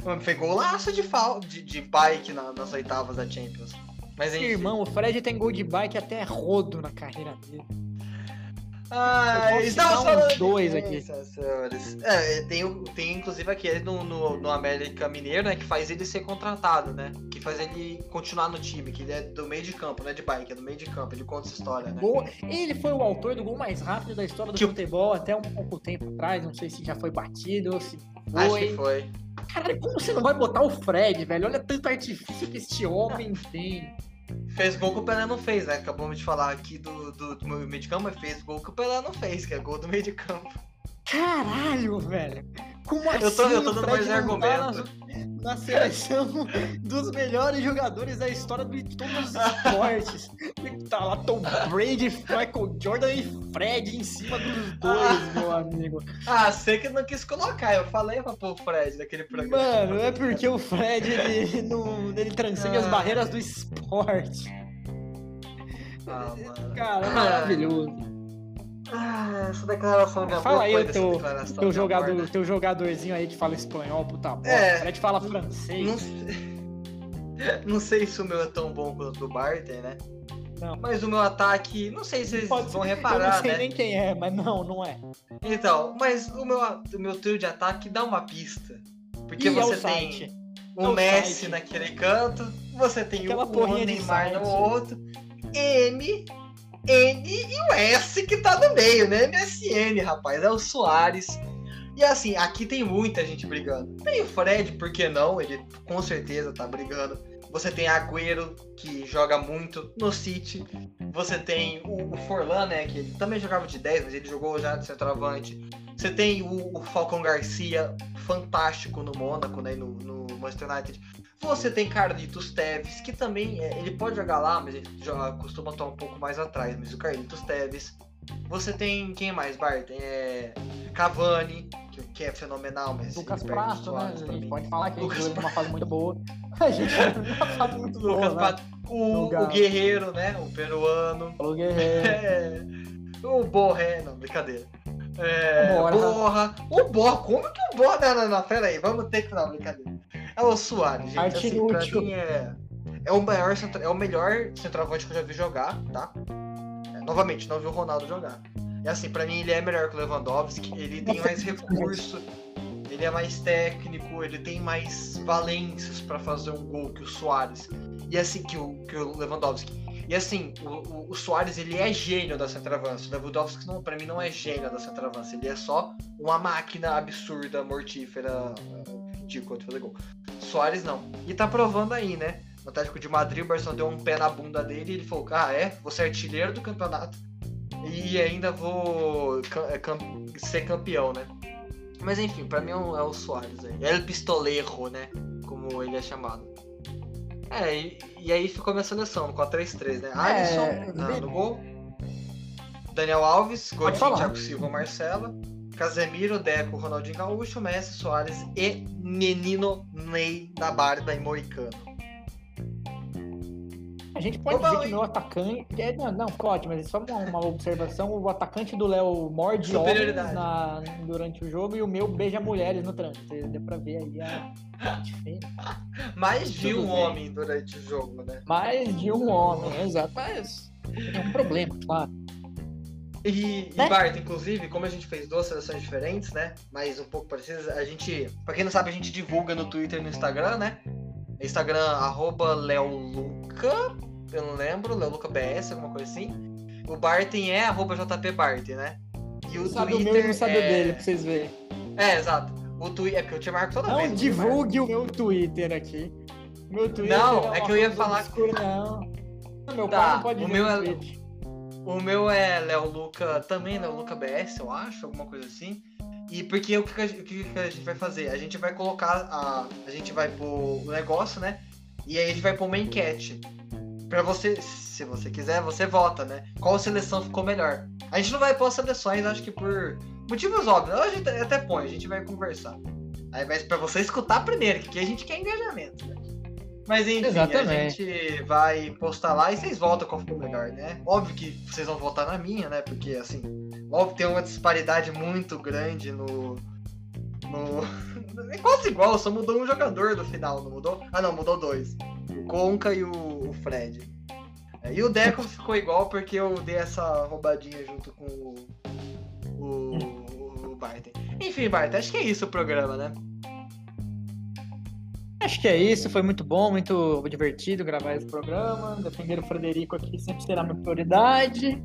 Speaker 1: Mano, fez golaço de, fal... de, de bike na- nas oitavas da Champions. Mas enfim.
Speaker 2: Irmão, o Fred tem gol de bike até rodo na carreira dele.
Speaker 1: Ah, estamos falando
Speaker 2: dois aqui.
Speaker 1: senhores? É, tem, tem inclusive aquele no, no, no América Mineiro, né? Que faz ele ser contratado, né? Que faz ele continuar no time, que ele é do meio de campo, não é de bike, é do meio de campo, ele conta essa história, né?
Speaker 2: Gol... Ele foi o autor do gol mais rápido da história do
Speaker 1: Que-
Speaker 2: futebol até um pouco tempo atrás. Não sei se já foi batido ou se
Speaker 1: Acho
Speaker 2: foi.
Speaker 1: que foi.
Speaker 2: Caralho, como você não vai botar o Fred, velho? Olha tanto artifício que este homem tem.
Speaker 1: Fez gol que o Pelé não fez, né? Acabamos de falar aqui do, do, do meio de campo, mas fez gol que o Pelé não fez, que é gol do meio de campo.
Speaker 2: Caralho, velho. Como assim
Speaker 1: Eu tô- eu tô dando mais
Speaker 2: tá
Speaker 1: argumento.
Speaker 2: Na, na seleção dos melhores jogadores da história de todos os esportes. Tá lá Tom Brady, Michael Jordan e Fred em cima dos dois, meu amigo.
Speaker 1: Ah, sei que não quis colocar, eu falei pra pôr o Fred naquele programa.
Speaker 2: Mano, é porque o Fred, ele, não, ele transcende as
Speaker 1: Ah.
Speaker 2: barreiras do esporte.
Speaker 1: Ah.
Speaker 2: Cara, é maravilhoso.
Speaker 1: Ah, essa declaração de amor
Speaker 2: Fala aí o teu, teu, jogador,
Speaker 1: amor, né?
Speaker 2: teu jogadorzinho aí que fala espanhol, puta bosta.
Speaker 1: É.
Speaker 2: Fred fala francês.
Speaker 1: Não sei... não sei se o meu é tão bom quanto o do Barter, né?
Speaker 2: Não.
Speaker 1: Mas o meu ataque, não sei se vocês
Speaker 2: Pode
Speaker 1: vão
Speaker 2: ser. Eu
Speaker 1: reparar,
Speaker 2: não sei
Speaker 1: né?
Speaker 2: nem quem é, mas não, não é.
Speaker 1: Então, mas o meu, o meu trio de ataque dá uma pista. Porque
Speaker 2: Ih, é o
Speaker 1: você tem
Speaker 2: site.
Speaker 1: o
Speaker 2: é o
Speaker 1: Messi
Speaker 2: site.
Speaker 1: naquele canto, você tem
Speaker 2: Aquela
Speaker 1: o, o Neymar no outro, M, N e o S que tá no meio, né? MSN, rapaz, é o Soares. E assim, aqui tem muita gente brigando. Tem o Fred, por que não? Ele com certeza tá brigando. Você tem Agüero, que joga muito no City. Você tem o, Forlan, né? Que ele também jogava de 10, mas ele jogou já de centroavante. Você tem o, o Falcão Garcia, fantástico no Mônaco, né? No, no Manchester United. Você tem Carlitos Teves, que também é, ele pode jogar lá, mas ele joga, costuma estar um pouco mais atrás. Mas o Carlitos Teves. Você tem quem mais, Bart? É Cavani, que, que é fenomenal, mas
Speaker 2: Lucas
Speaker 1: ele
Speaker 2: Prato, né? A gente pode falar que ele
Speaker 1: Lucas
Speaker 2: jogou numa fase muito boa. A gente numa fase muito boa,
Speaker 1: Lucas
Speaker 2: né?
Speaker 1: Prato. O, o Guerreiro, né? O peruano.
Speaker 2: Falou Guerreiro.
Speaker 1: É, o Borré, não, brincadeira. É,
Speaker 2: Borra.
Speaker 1: Borra. O Borra, como que o Borra. Não, não, não, pera aí, vamos ter que. Não, brincadeira. É o Soares, gente. Assim, pra mim é. É o, maior, é o melhor centroavante que eu já vi jogar, tá? É, novamente, não vi o Ronaldo jogar. E assim, pra mim ele é melhor que o Lewandowski, ele tem mais recurso, ele é mais técnico, ele tem mais valências pra fazer um gol que o Soares. E assim, que o, que o Lewandowski. E assim, o, o, o Soares ele é gênio da centroavança. O Lewandowski não, pra mim não é gênio da centroavança. Ele é só uma máquina absurda, mortífera, ridícula de fazer gol. Soares não. E tá provando aí, né? no Atlético de Madrid, o Barcelona deu um pé na bunda dele e ele falou: Ah, é? Vou ser artilheiro do campeonato e ainda vou é, ser campeão, né? Mas enfim, pra mim é o, é o Soares aí. El Pistoleiro, né? Como ele é chamado. É, e, e aí ficou minha seleção com a 3-3, né? É, Alisson ah, no gol. Daniel Alves, Godinho, Thiago Silva, Marcela. Casemiro, Deco, Ronaldinho Gaúcho, Messi, Soares e Menino Ney da Barba e Moicano.
Speaker 2: A gente pode dizer que meu atacante. É, não, não, pode, mas é só uma, uma observação. O atacante do Léo morde homens na, durante o jogo e o meu beija mulheres no trânsito. Deu pra ver aí a.
Speaker 1: Mais de um bem. homem durante o jogo, né?
Speaker 2: Mais de um homem, exato. Mas é um problema, claro.
Speaker 1: E, né? e Bart, inclusive, como a gente fez duas seleções diferentes, né? Mas um pouco parecidas, a gente. Pra quem não sabe, a gente divulga no Twitter e no Instagram, né? Instagram, arroba Leoluca, eu não lembro, LeolucaBS, alguma coisa assim. O Barton é arroba JPBarton, né?
Speaker 2: E o sabe Twitter. O meu não sabe é... o dele, pra vocês verem.
Speaker 1: É, exato. O Twitter. É porque eu te marco toda
Speaker 2: não
Speaker 1: vez.
Speaker 2: Não divulgue o meu Twitter aqui.
Speaker 1: Meu Twitter não, é, é que eu ia falar.
Speaker 2: Não. Meu
Speaker 1: tá, pai não pode o meu é... O meu é Léo Luca, também Léo Luca BS, eu acho, alguma coisa assim. E porque o que, a, o que a gente vai fazer? A gente vai colocar a. A gente vai pôr o negócio, né? E aí a gente vai pôr uma enquete. Pra você, se você quiser, você vota, né? Qual seleção ficou melhor. A gente não vai pôr as seleções, acho que por motivos óbvios. A gente até põe, a gente vai conversar. Aí vai pra você escutar primeiro, que aqui a gente quer engajamento, né? Mas enfim, Exatamente. a gente vai postar lá e vocês votam qual ficou melhor, né? Óbvio que vocês vão votar na minha, né? Porque assim, óbvio tem uma disparidade muito grande no. No... é quase igual, só mudou um jogador do final, não mudou? Ah não, mudou dois. O Conca e o, o Fred. É, e o Deco ficou igual porque eu dei essa roubadinha junto com o. o, o Barton. Enfim, Barton, acho que é isso o programa, né?
Speaker 2: Acho que é isso, foi muito bom, muito divertido gravar esse programa. Defender o Frederico aqui sempre será minha prioridade.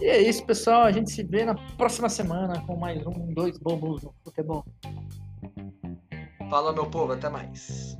Speaker 2: E é isso, pessoal. A gente se vê na próxima semana com mais um, dois bobos no futebol.
Speaker 1: Fala, meu povo, até mais.